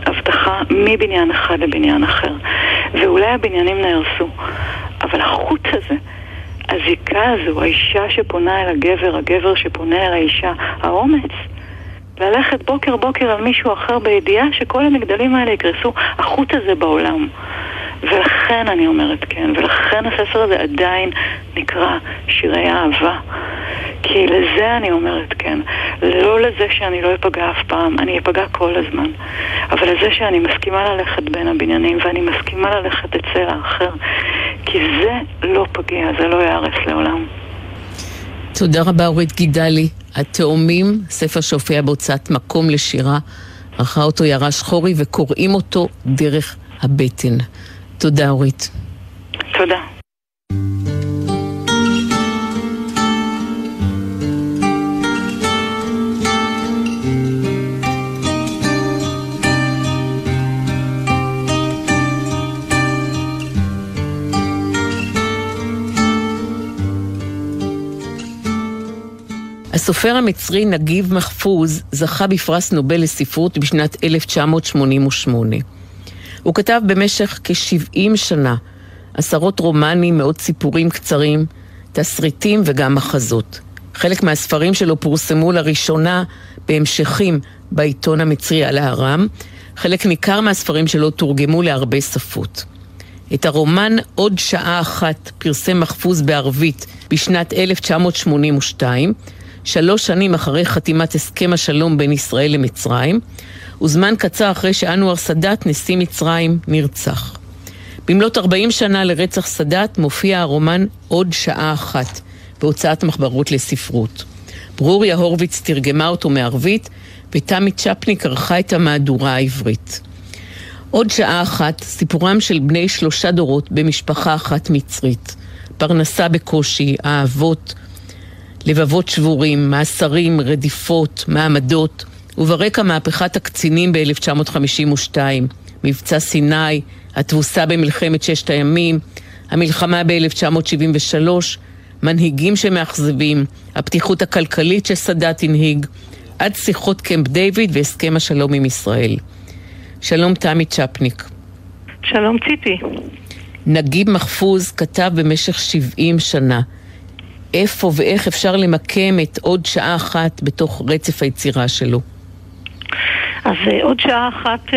הבטחה מבניין אחד לבניין אחר. ואולי הבניינים נהרסו, אבל החוט הזה... הזיקה הזו, האישה שפונה אל הגבר, הגבר שפונה אל האישה, האומץ ללכת בוקר בוקר על מישהו אחר בידיעה שכל המגדלים האלה יקרסו, החוט הזה בעולם. ולכן אני אומרת כן, ולכן הספר הזה עדיין נקרא שירי אהבה. כי לזה אני אומרת כן. לא לזה שאני לא אפגע אף פעם, אני אפגע כל הזמן. אבל לזה שאני מסכימה ללכת בין הבניינים ואני מסכימה ללכת אצל האחר. כי זה לא פגיע, זה לא ייהרס לעולם. תודה רבה אורית גידלי. התאומים, ספר שהופיע בהוצאת מקום לשירה, ערכה אותו יערה שחורי וקוראים אותו דרך הבטן. תודה אורית. תודה. הסופר המצרי נגיב מחפוז זכה בפרס נובל לספרות בשנת 1988. הוא כתב במשך כ-70 שנה עשרות רומנים, מאות סיפורים קצרים, תסריטים וגם מחזות. חלק מהספרים שלו פורסמו לראשונה בהמשכים בעיתון המצרי על הארם, חלק ניכר מהספרים שלו תורגמו להרבה שפות. את הרומן עוד שעה אחת פרסם מחפוז בערבית בשנת 1982, שלוש שנים אחרי חתימת הסכם השלום בין ישראל למצרים, וזמן קצר אחרי שאנואר סאדאת, נשיא מצרים, נרצח. במלאת 40 שנה לרצח סאדאת מופיע הרומן עוד שעה אחת בהוצאת מחברות לספרות. ברוריה הורוביץ תרגמה אותו מערבית, ותמי צ'פניק ערכה את המהדורה העברית. עוד שעה אחת, סיפורם של בני שלושה דורות במשפחה אחת מצרית. פרנסה בקושי, אהבות, לבבות שבורים, מאסרים, רדיפות, מעמדות, וברקע מהפכת הקצינים ב-1952, מבצע סיני, התבוסה במלחמת ששת הימים, המלחמה ב-1973, מנהיגים שמאכזבים, הפתיחות הכלכלית שסאדאת הנהיג, עד שיחות קמפ דיוויד והסכם השלום עם ישראל. שלום תמי צ'פניק. שלום ציפי. נגיב מחפוז כתב במשך 70 שנה. איפה ואיך אפשר למקם את עוד שעה אחת בתוך רצף היצירה שלו? אז uh, עוד שעה אחת uh,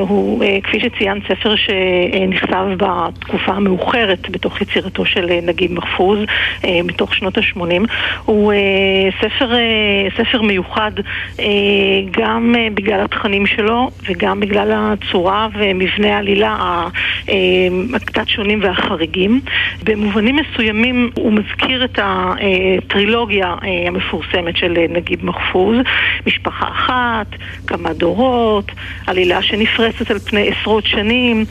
הוא, uh, כפי שציינת, ספר שנכתב בתקופה המאוחרת בתוך יצירתו של נגיד מחפוז, מתוך שנות ה-80. הוא ספר, ספר מיוחד גם בגלל התכנים שלו וגם בגלל הצורה ומבנה העלילה הקצת שונים והחריגים. במובנים מסוימים הוא מזכיר את הטרילוגיה המפורסמת של נגיד מחפוז, משפחה אחת, כמה. דורות, עלילה שנפרסת על פני עשרות שנים,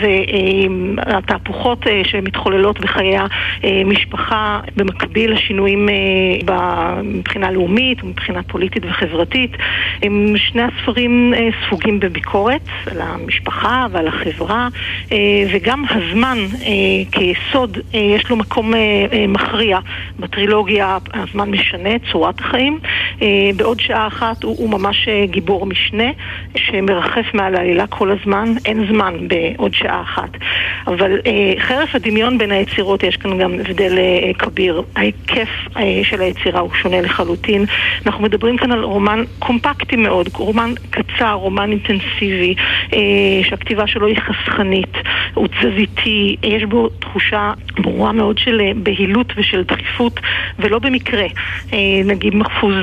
והתהפוכות שמתחוללות בחיי המשפחה במקביל לשינויים מבחינה לאומית ומבחינה פוליטית וחברתית. שני הספרים ספוגים בביקורת על המשפחה ועל החברה, וגם הזמן כיסוד, יש לו מקום מכריע. בטרילוגיה הזמן משנה את צורת החיים. בעוד שעה אחת הוא, הוא ממש גיבור משנה שמרחף מעל העלילה כל הזמן, אין זמן בעוד שעה אחת. אבל חרף הדמיון בין היצירות יש כאן גם הבדל כביר. ההיקף של היצירה הוא שונה לחלוטין. אנחנו מדברים כאן על רומן קומפקטי מאוד, רומן קצר, רומן אינטנסיבי, שהכתיבה שלו היא חסכנית, הוא תזזיתי, יש בו תחושה ברורה מאוד של בהילות ושל דחיפות, ולא במקרה. נגיד מחפוז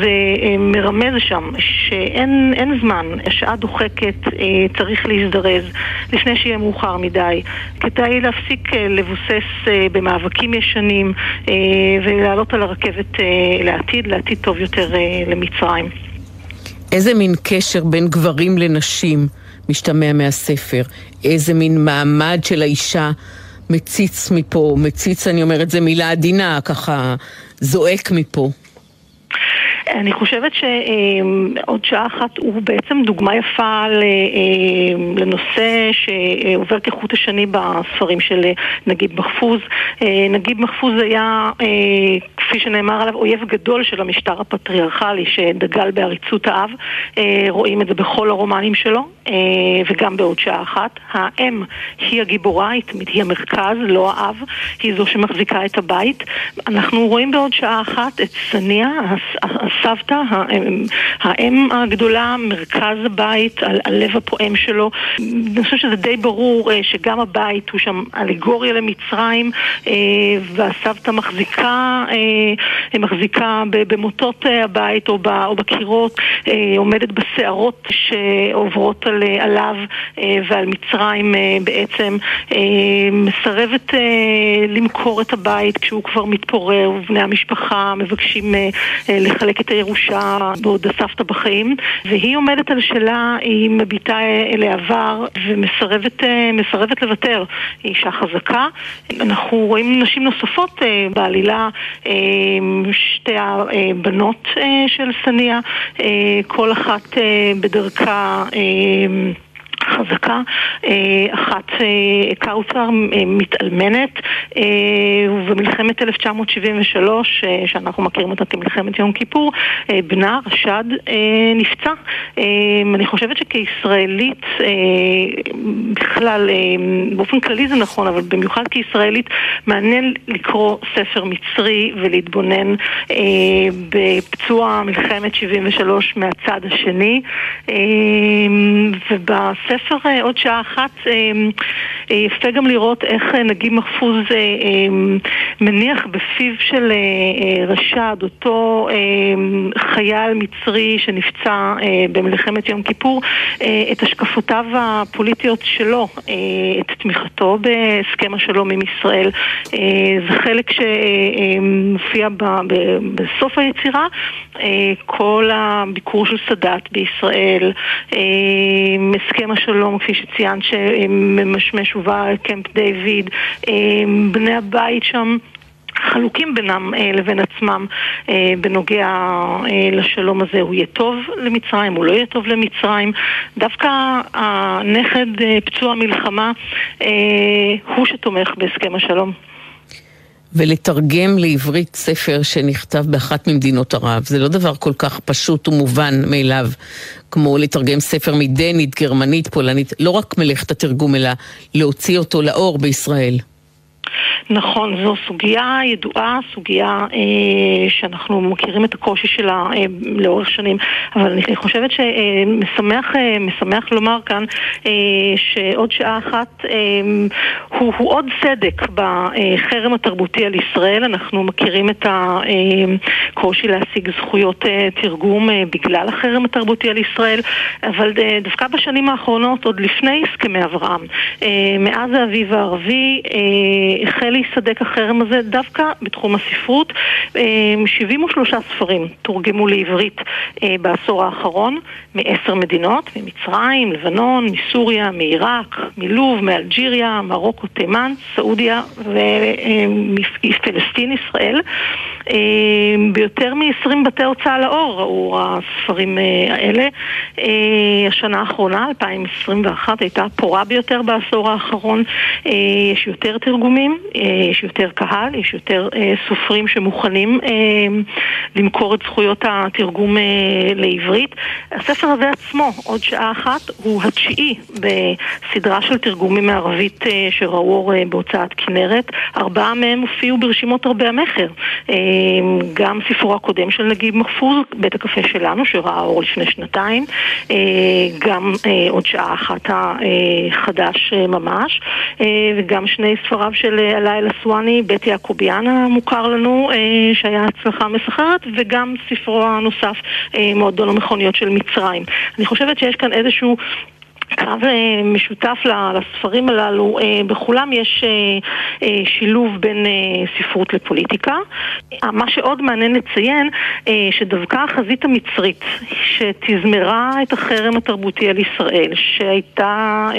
מרמז שם שאין זמן, השעה דוחקת, צריך להזדרז לפני שיהיה מאוחר מדי. כדאי להפסיק לבוסס במאבקים ישנים ולעלות על הרכבת לעתיד, לעתיד טוב יותר למצרים. איזה מין קשר בין גברים לנשים משתמע מהספר? איזה מין מעמד של האישה מציץ מפה, מציץ, אני אומרת, זו מילה עדינה, ככה זועק מפה. אני חושבת שעוד שעה אחת הוא בעצם דוגמה יפה לנושא שעובר כחוט השני בספרים של נגיב מחפוז. נגיב מחפוז היה, כפי שנאמר עליו, אויב גדול של המשטר הפטריארכלי שדגל בעריצות האב. רואים את זה בכל הרומנים שלו, וגם בעוד שעה אחת. האם היא הגיבורה, היא המרכז, לא האב, היא זו שמחזיקה את הבית. אנחנו רואים בעוד שעה אחת את סניה, הסבתא, האם הגדולה, מרכז הבית, הלב הפועם שלו. אני חושבת שזה די ברור שגם הבית הוא שם אלגוריה למצרים, והסבתא מחזיקה, מחזיקה במוטות הבית או בקירות, עומדת בסערות שעוברות על, עליו ועל מצרים בעצם, מסרבת למכור את הבית כשהוא כבר מתפורר ובני המשפחה מבקשים לחלק את הירושה בעוד הסבתא בחיים, והיא עומדת על שלה, היא מביטה אל העבר ומסרבת לוותר. היא אישה חזקה. אנחנו רואים נשים נוספות בעלילה, שתי הבנות של סניה, כל אחת בדרכה um, חזקה, אחת קאוצר מתאלמנת ובמלחמת 1973, שאנחנו מכירים אותה כמלחמת יום כיפור, בנה רשד נפצע. אני חושבת שכישראלית, בכלל, באופן כללי זה נכון, אבל במיוחד כישראלית, מעניין לקרוא ספר מצרי ולהתבונן בפצוע מלחמת 73 מהצד השני. ובספר בספר אה, עוד שעה אחת אה, אה, יפה גם לראות איך נגיד מחפוז מניח בפיו של רשד, אותו חייל מצרי שנפצע במלחמת יום כיפור, את השקפותיו הפוליטיות שלו, את תמיכתו בהסכם השלום עם ישראל. זה חלק שמופיע בסוף היצירה, כל הביקור של סאדאת בישראל, הסכם השלום, כפי שציינת, שממשמש ובא קמפ דיוויד, אה, בני הבית שם. חלוקים בינם אה, לבין עצמם אה, בנוגע אה, לשלום הזה. הוא יהיה טוב למצרים, הוא לא יהיה טוב למצרים. דווקא הנכד אה, פצוע מלחמה אה, הוא שתומך בהסכם השלום. ולתרגם לעברית ספר שנכתב באחת ממדינות ערב. זה לא דבר כל כך פשוט ומובן מאליו, כמו לתרגם ספר מדנית, גרמנית, פולנית, לא רק מלאכת התרגום, אלא להוציא אותו לאור בישראל. נכון, זו סוגיה ידועה, סוגיה אה, שאנחנו מכירים את הקושי שלה אה, לאורך שנים, אבל אני חושבת שמשמח אה, לומר כאן אה, שעוד שעה אחת אה, הוא, הוא עוד סדק בחרם התרבותי על ישראל. אנחנו מכירים את הקושי להשיג זכויות אה, תרגום אה, בגלל החרם התרבותי על ישראל, אבל אה, דווקא בשנים האחרונות, עוד לפני הסכמי אברהם, אה, מאז האביב הערבי, אה, החל להיסדק החרם הזה דווקא בתחום הספרות. 73 ספרים תורגמו לעברית בעשור האחרון מעשר מדינות, ממצרים, לבנון, מסוריה, מעיראק, מלוב, מאלג'יריה, מרוקו, תימן, סעודיה ומפלסטין, ישראל. ביותר מ-20 בתי הוצאה לאור ראו הספרים האלה. השנה האחרונה, 2021, הייתה הפורה ביותר בעשור האחרון. יש יותר תרגומים, יש יותר קהל, יש יותר סופרים שמוכנים למכור את זכויות התרגום לעברית. הספר הזה עצמו, עוד שעה אחת, הוא התשיעי בסדרה של תרגומים מערבית שראו אור בהוצאת כנרת. ארבעה מהם הופיעו ברשימות הרבה המכר. גם סיפורו הקודם של נגיב מחפוז, בית הקפה שלנו, שראה אור לפני שנתיים. גם עוד שעה אחת החדש ממש. וגם שני ספריו של הלילה סואני, בית יעקוביאן המוכר לנו, שהיה הצלחה מסחרת, וגם ספרו הנוסף, מועדון המכוניות של מצרים. אני חושבת שיש כאן איזשהו קו משותף לספרים הללו, בכולם יש שילוב בין ספרות לפוליטיקה. מה שעוד מעניין לציין, שדווקא החזית המצרית, שתזמרה את החרם התרבותי על ישראל, שהייתה,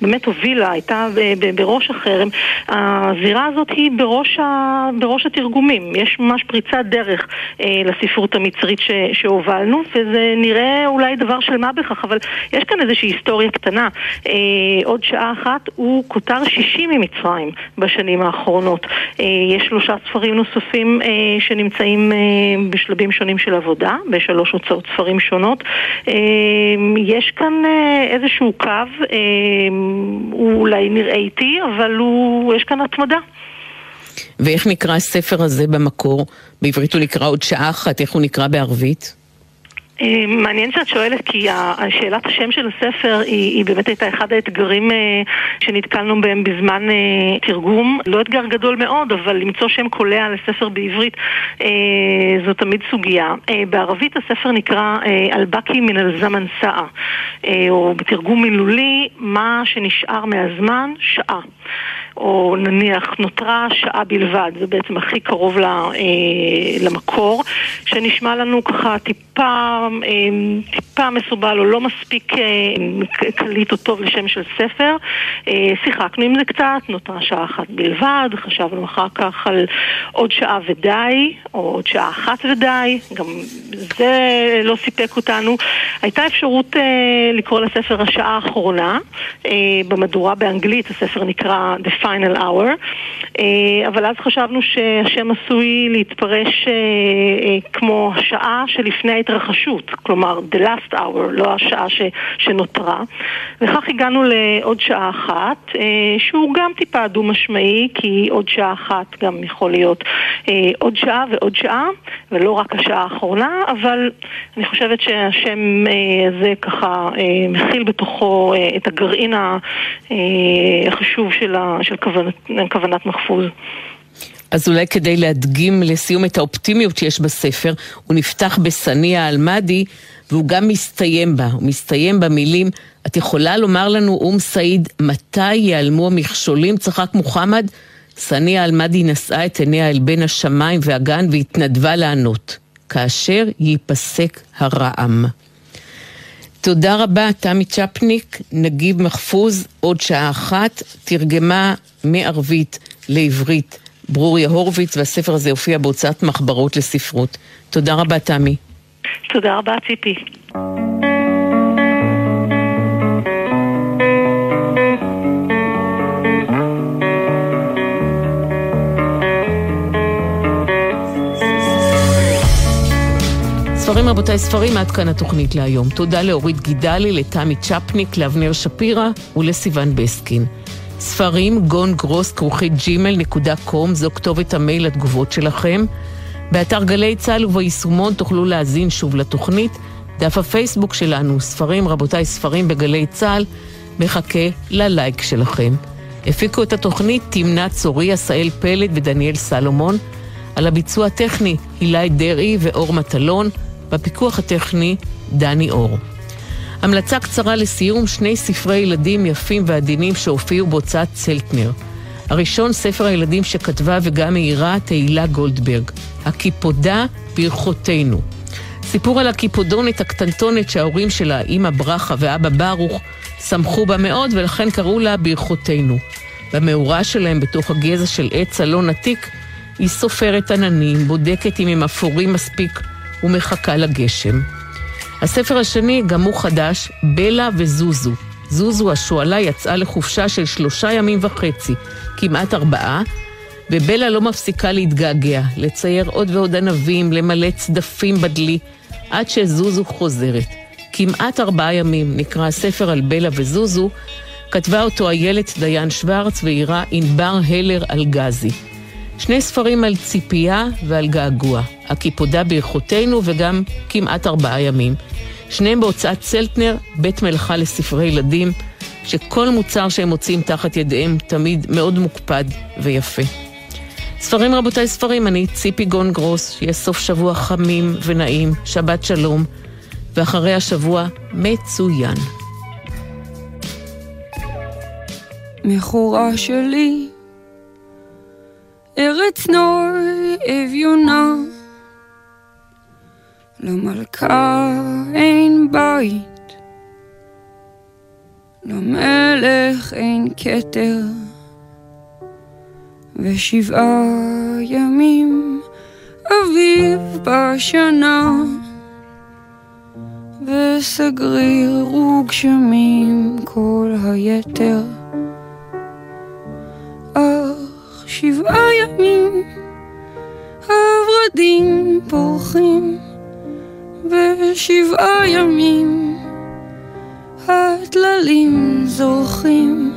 באמת הובילה, הייתה בראש החרם, הזירה הזאת היא בראש, ה, בראש התרגומים. יש ממש פריצת דרך לספרות המצרית שהובלנו, וזה נראה אולי דבר של מה בכך, אבל יש כאן איזושהי היסטוריה. היסטוריה קטנה. אה, עוד שעה אחת, הוא כותר שישי ממצרים בשנים האחרונות. אה, יש שלושה ספרים נוספים אה, שנמצאים אה, בשלבים שונים של עבודה, בשלוש הוצאות ספרים שונות. אה, יש כאן אה, איזשהו קו, אה, הוא אולי נראה איטי, אבל הוא, יש כאן התמדה. ואיך נקרא הספר הזה במקור? בעברית הוא נקרא עוד שעה אחת, איך הוא נקרא בערבית? אה, מעניין שאת שואלת, כי שאלת השם של הספר היא, היא באמת הייתה אחד האתגרים אה, שנתקלנו בהם בזמן אה, תרגום. לא אתגר גדול מאוד, אבל למצוא שם קולע לספר בעברית זו תמיד סוגיה. בערבית הספר נקרא אלבקי מן אל-זמן סאה, או בתרגום מילולי, מה שנשאר מהזמן, שעה. או נניח נותרה שעה בלבד, זה בעצם הכי קרוב למקור, שנשמע לנו ככה טיפה, טיפה מסובל או לא מספיק קליט או טוב לשם של ספר. שיחקנו עם זה קצת, נותרה שעה אחת בלבד, חשבנו אחר כך על עוד שעה ודי, או עוד שעה אחת ודי, גם זה לא סיפק אותנו. הייתה אפשרות לקרוא לספר השעה האחרונה, במהדורה באנגלית הספר נקרא The final hour, אה, אבל אז חשבנו שהשם עשוי להתפרש אה, אה, כמו השעה שלפני ההתרחשות, כלומר the last hour, לא השעה ש, שנותרה. וכך הגענו לעוד שעה אחת, שהוא גם טיפה דו-משמעי, כי עוד שעה אחת גם יכול להיות עוד שעה ועוד שעה, ולא רק השעה האחרונה, אבל אני חושבת שהשם הזה ככה מכיל בתוכו את הגרעין החשוב של של כוונת, כוונת מחפוז. אז אולי כדי להדגים לסיום את האופטימיות שיש בספר, הוא נפתח בסניה אל-מאדי והוא גם מסתיים בה. הוא מסתיים במילים, את יכולה לומר לנו, אום סעיד, מתי ייעלמו המכשולים? צחק מוחמד. סניה אל-מאדי נשאה את עיניה אל בין השמיים והגן והתנדבה לענות, כאשר ייפסק הרעם. תודה רבה, תמי צ'פניק, נגיב מחפוז, עוד שעה אחת, תרגמה מערבית לעברית ברוריה הורוביץ, והספר הזה הופיע בהוצאת מחברות לספרות. תודה רבה, תמי. תודה רבה, ציפי. ספרים רבותיי, ספרים, עד כאן התוכנית להיום. תודה לאורית גידלי, לתמי צ'פניק, לאבנר שפירא ולסיון בסקין. ספרים, גון גרוס, כרוכית ג'ימל נקודה קום, זו כתובת המייל לתגובות שלכם. באתר גלי צה"ל וביישומון תוכלו להאזין שוב לתוכנית. דף הפייסבוק שלנו, ספרים, רבותיי, ספרים בגלי צה"ל, מחכה ללייק שלכם. הפיקו את התוכנית תמנה צורי, עשאל פלד ודניאל סלומון. על הביצוע הטכני, הילי דרעי ואור מטלון. בפיקוח הטכני, דני אור. המלצה קצרה לסיום, שני ספרי ילדים יפים ועדינים שהופיעו בהוצאת צלטנר. הראשון, ספר הילדים שכתבה וגם מאירה תהילה גולדברג, הקיפודה ברכותינו. סיפור על הקיפודונת הקטנטונת שההורים שלה, אימא ברכה ואבא ברוך, שמחו בה מאוד ולכן קראו לה ברכותינו. במאורה שלהם בתוך הגזע של עץ אלון עתיק, היא סופרת עננים, בודקת אם הם אפורים מספיק ומחכה לגשם. הספר השני, גם הוא חדש, בלה וזוזו. זוזו השועלה יצאה לחופשה של שלושה ימים וחצי, כמעט ארבעה, ובלה לא מפסיקה להתגעגע, לצייר עוד ועוד ענבים, למלא צדפים בדלי, עד שזוזו חוזרת. כמעט ארבעה ימים נקרא הספר על בלה וזוזו, כתבה אותו איילת דיין שוורץ ואירה ענבר הלר אלגזי. שני ספרים על ציפייה ועל געגוע, הקיפודה ברכותינו וגם כמעט ארבעה ימים. שניהם בהוצאת צלטנר, בית מלאכה לספרי ילדים, שכל מוצר שהם מוצאים תחת ידיהם תמיד מאוד מוקפד ויפה. ספרים רבותיי ספרים, אני ציפי גון גרוס, שיהיה סוף שבוע חמים ונעים, שבת שלום, ואחרי השבוע מצוין. מכורה שלי, ארץ נור אביונה, למלכה אין בית, למלך אין כתר. ושבעה ימים אביב בשנה וסגריר וגשמים כל היתר אך שבעה ימים הורדים פורחים ושבעה ימים הטללים זורחים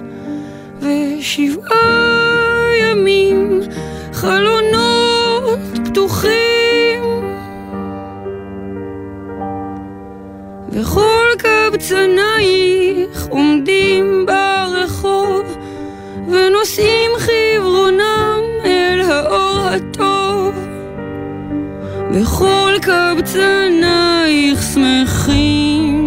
ושבעה ימים, חלונות פתוחים. וכל קבצנייך עומדים ברחוב, ונושאים חברונם אל האור הטוב. וכל קבצנייך שמחים.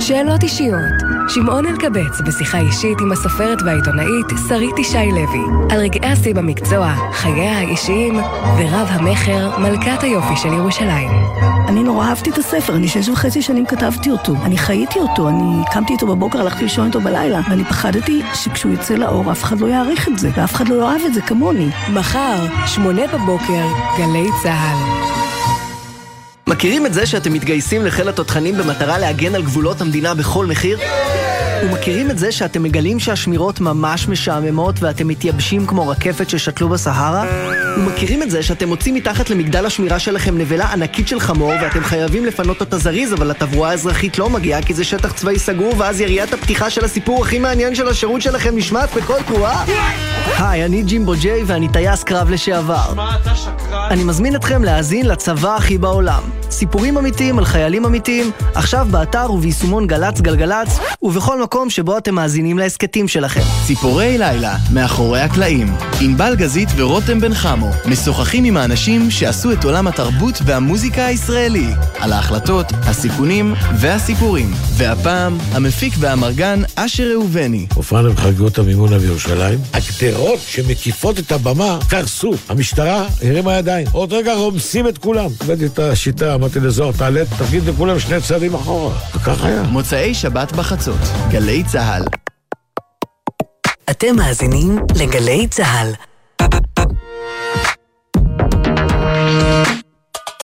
שאלות אישיות. שמעון אלקבץ בשיחה אישית עם הסופרת והעיתונאית שרית ישי לוי על רגעי השיא במקצוע, חייה האישיים ורב המכר, מלכת היופי של ירושלים. אני נורא אהבתי את הספר, אני שש וחצי שנים כתבתי אותו. אני חייתי אותו, אני קמתי איתו בבוקר, הלכתי לישון איתו בלילה, ואני פחדתי שכשהוא יצא לאור אף אחד לא יעריך את זה, ואף אחד לא יאהב את זה כמוני. מחר, שמונה בבוקר, גלי צה"ל. מכירים את זה שאתם מתגייסים לחיל התותחנים במטרה להגן על גבולות המדינה בכל מחיר? ומכירים את זה שאתם מגלים שהשמירות ממש משעממות ואתם מתייבשים כמו רקפת ששתלו בסהרה? ומכירים את זה שאתם מוצאים מתחת למגדל השמירה שלכם נבלה ענקית של חמור ואתם חייבים לפנות אותה זריז אבל התברואה האזרחית לא מגיעה כי זה שטח צבאי סגור ואז יריית הפתיחה של הסיפור הכי מעניין של השירות שלכם נשמעת בכל תנועה? היי, אני ג'ימבו ג'יי ואני טייס קרב לשעבר. שמע, אתה שקרן. אני מזמין אתכם להאזין לצבא הכי בעולם. סיפורים אמיתיים על חיילים אמיתיים, עכשיו באתר וביישומון גל"צ גלגלצ, ובכל מקום שבו אתם מאזינים להסכתים שלכם. ציפורי לילה, מאחורי הקלעים. ענבל גזית ורותם בן חמו משוחחים עם האנשים שעשו את עולם התרבות והמוזיקה הישראלי. על ההחלטות, הסיכונים והסיפורים. והפעם, המפיק והאמרגן אשר ראובני. הופענו בחגיגות המימונה בירושלים. הגדרות שמקיפות את הבמה קרסו. המשטרה הרימה ידיים. עוד רגע רומסים את כולם. הבאתי את השיטה, אמרתי לזוהר, תעלה, תגיד לכולם שני צעדים אחורה. וכך היה. מוצאי שבת בחצות. גלי צה"ל. אתם מאזינים לגלי צה"ל.